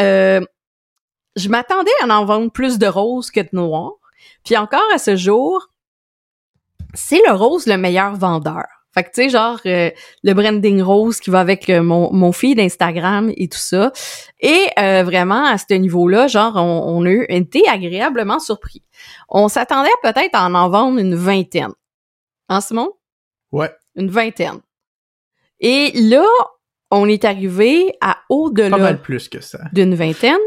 je m'attendais à en vendre plus de rose que de noir. Puis encore à ce jour, c'est le rose le meilleur vendeur. Fait que tu sais genre euh, le branding rose qui va avec euh, mon mon feed d'Instagram et tout ça. Et euh, vraiment à ce niveau-là, genre on, on, a été agréablement surpris. On s'attendait peut-être à en, vendre une vingtaine. En ce moment? Ouais. Une vingtaine. Et là, on est arrivé à au-delà. Pas mal plus que ça. D'une vingtaine.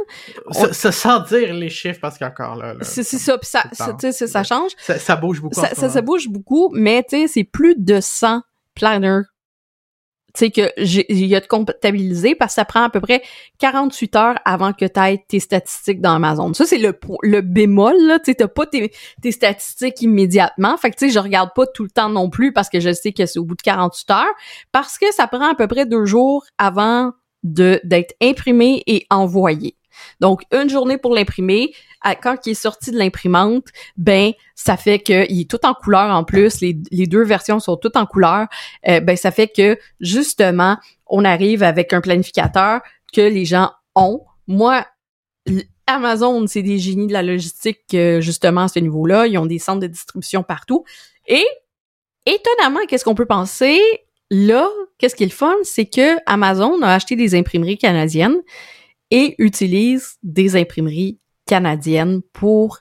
Ça, sans dire les chiffres parce qu'encore là. là c'est ça, puis ça, ça, ça, change. Ça, bouge beaucoup. Ça, ça, bouge beaucoup, mais tu sais, c'est plus de 100 planners sais que il y a de comptabiliser parce que ça prend à peu près 48 heures avant que tu aies tes statistiques dans Amazon. Ça c'est le le bémol là, tu sais pas tes, tes statistiques immédiatement. Fait que tu sais je regarde pas tout le temps non plus parce que je sais que c'est au bout de 48 heures parce que ça prend à peu près deux jours avant de d'être imprimé et envoyé. Donc, une journée pour l'imprimer. Quand il est sorti de l'imprimante, ben ça fait qu'il est tout en couleur en plus. Les, deux versions sont toutes en couleur. Euh, ben ça fait que justement, on arrive avec un planificateur que les gens ont. Moi, Amazon, c'est des génies de la logistique justement à ce niveau-là. Ils ont des centres de distribution partout. Et étonnamment, qu'est-ce qu'on peut penser? Là, qu'est-ce qui est le fun, c'est que Amazon a acheté des imprimeries canadiennes et utilise des imprimeries canadiennes pour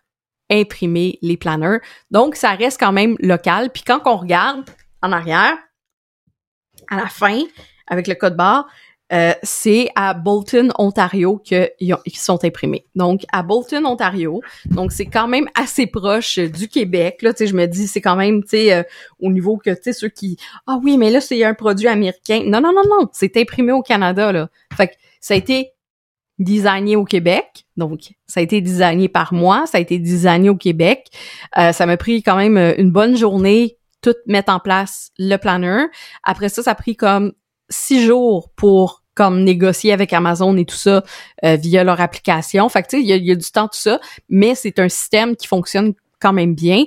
imprimer les planners. Donc, ça reste quand même local. Puis quand on regarde en arrière, à la fin, avec le code barre, euh, c'est à Bolton, Ontario qu'ils sont imprimés. Donc, à Bolton, Ontario. Donc, c'est quand même assez proche du Québec. Là, je me dis, c'est quand même, tu sais, euh, au niveau que, tu sais, ceux qui, ah oui, mais là, c'est un produit américain. Non, non, non, non, c'est imprimé au Canada, là. Fait que ça a été designé au Québec. Donc, ça a été designé par moi, ça a été designé au Québec. Euh, ça m'a pris quand même euh, une bonne journée tout mettre en place le planner. Après ça, ça a pris comme six jours pour comme négocier avec Amazon et tout ça euh, via leur application. Fait que tu sais, il y a, y a, du temps tout ça, mais c'est un système qui fonctionne quand même bien.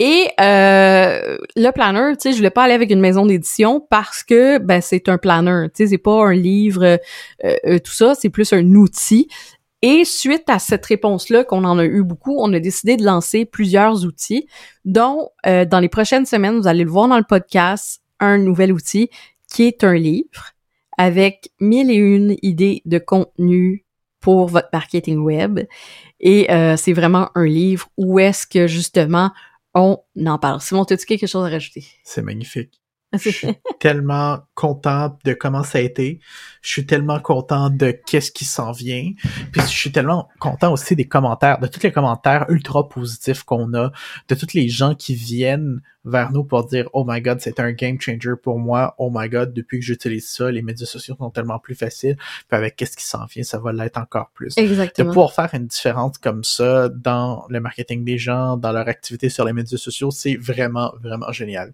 Et euh, le planner, tu sais, je voulais pas aller avec une maison d'édition parce que ben c'est un planner, tu sais, c'est pas un livre, euh, euh, tout ça, c'est plus un outil. Et suite à cette réponse-là, qu'on en a eu beaucoup, on a décidé de lancer plusieurs outils, dont dans les prochaines semaines, vous allez le voir dans le podcast, un nouvel outil qui est un livre avec mille et une idées de contenu pour votre marketing web. Et c'est vraiment un livre où est-ce que justement on en parle. Simon, as-tu quelque chose à rajouter? C'est magnifique. Je suis tellement content de comment ça a été. Je suis tellement content de qu'est-ce qui s'en vient. Puis je suis tellement content aussi des commentaires, de tous les commentaires ultra positifs qu'on a, de tous les gens qui viennent vers nous pour dire Oh my god, c'est un game changer pour moi. Oh my god, depuis que j'utilise ça, les médias sociaux sont tellement plus faciles. Puis avec qu'est-ce qui s'en vient, ça va l'être encore plus. De Exactement. pouvoir faire une différence comme ça dans le marketing des gens, dans leur activité sur les médias sociaux, c'est vraiment, vraiment génial.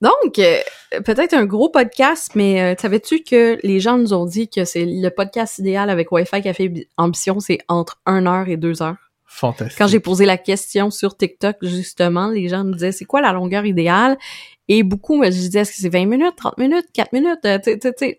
Donc, euh, peut-être un gros podcast, mais euh, savais-tu que les gens nous ont dit que c'est le podcast idéal avec Wi-Fi Café Bi- Ambition, c'est entre 1 heure et 2 heures? Fantastique. Quand j'ai posé la question sur TikTok, justement, les gens me disaient c'est quoi la longueur idéale? Et beaucoup me disaient est-ce que c'est 20 minutes, 30 minutes, 4 minutes? Euh,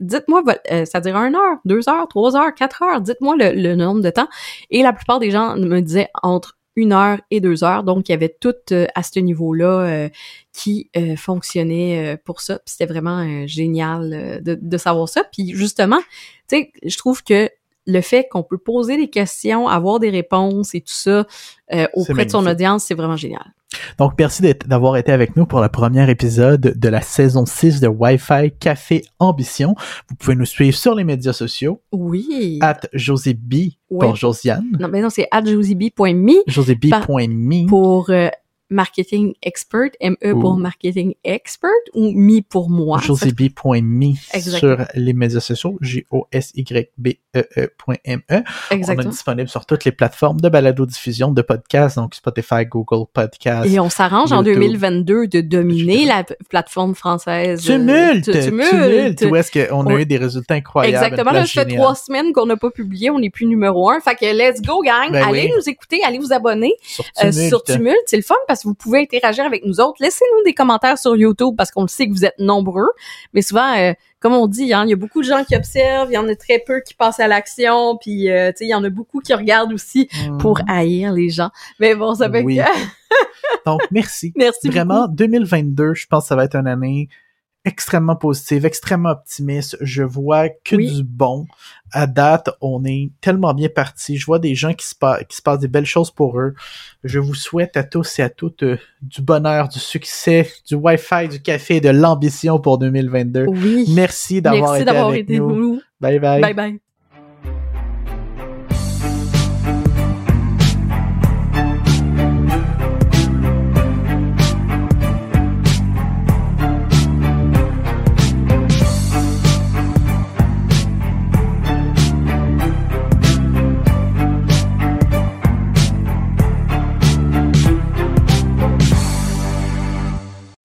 dites-moi, euh, ça dure 1 heure, 2 heures, 3 heures, 4 heures, dites-moi le, le nombre de temps. Et la plupart des gens me disaient entre une heure et deux heures. Donc, il y avait tout euh, à ce niveau-là euh, qui euh, fonctionnait euh, pour ça. Puis c'était vraiment génial euh, de, de savoir ça. Puis justement, tu sais, je trouve que le fait qu'on peut poser des questions, avoir des réponses et tout ça euh, auprès de son audience, c'est vraiment génial. Donc, merci d'avoir été avec nous pour le premier épisode de la saison 6 de Wi-Fi Café Ambition. Vous pouvez nous suivre sur les médias sociaux, Oui. at joséb Ouais. pour Josiane, Non, mais non, c'est adjosibi.me joséb.me, pour euh, marketing expert, ME pour Ou- marketing expert ou mi pour moi. Exactement. sur les médias sociaux, J-O-S-Y-B-E-E.me. On est disponible sur toutes les plateformes de balado-diffusion de podcasts, donc Spotify, Google Podcasts. Et on s'arrange en YouTube. 2022 de dominer la plateforme française. euh, Tumulte! tu- Tumulte! Où est-ce qu'on a eu des résultats incroyables? Exactement. Là, ça fait trois semaines qu'on n'a pas publié. On n'est plus numéro un. Fait que let's go, gang. Ben allez oui. nous écouter, allez vous abonner Sur euh, Tumulte. sur Tumult. C'est le fun parce vous pouvez interagir avec nous autres. Laissez-nous des commentaires sur YouTube parce qu'on le sait que vous êtes nombreux. Mais souvent, euh, comme on dit, hein, il y a beaucoup de gens qui observent. Il y en a très peu qui passent à l'action. Puis, euh, tu sais, il y en a beaucoup qui regardent aussi pour Mhm. haïr les gens. Mais bon, ça fait Oui. que... Donc, merci. Merci Vraiment, beaucoup. 2022, je pense que ça va être une année extrêmement positive, extrêmement optimiste. Je vois que Oui. du bon. À date, on est tellement bien parti. Je vois des gens qui se, pa- qui se passent des belles choses pour eux. Je vous souhaite à tous et à toutes euh, du bonheur, du succès, du Wi-Fi, du café, de l'ambition pour 2022. Oui. Merci d'avoir Merci été d'avoir avec été nous. nous. Bye bye. Bye bye.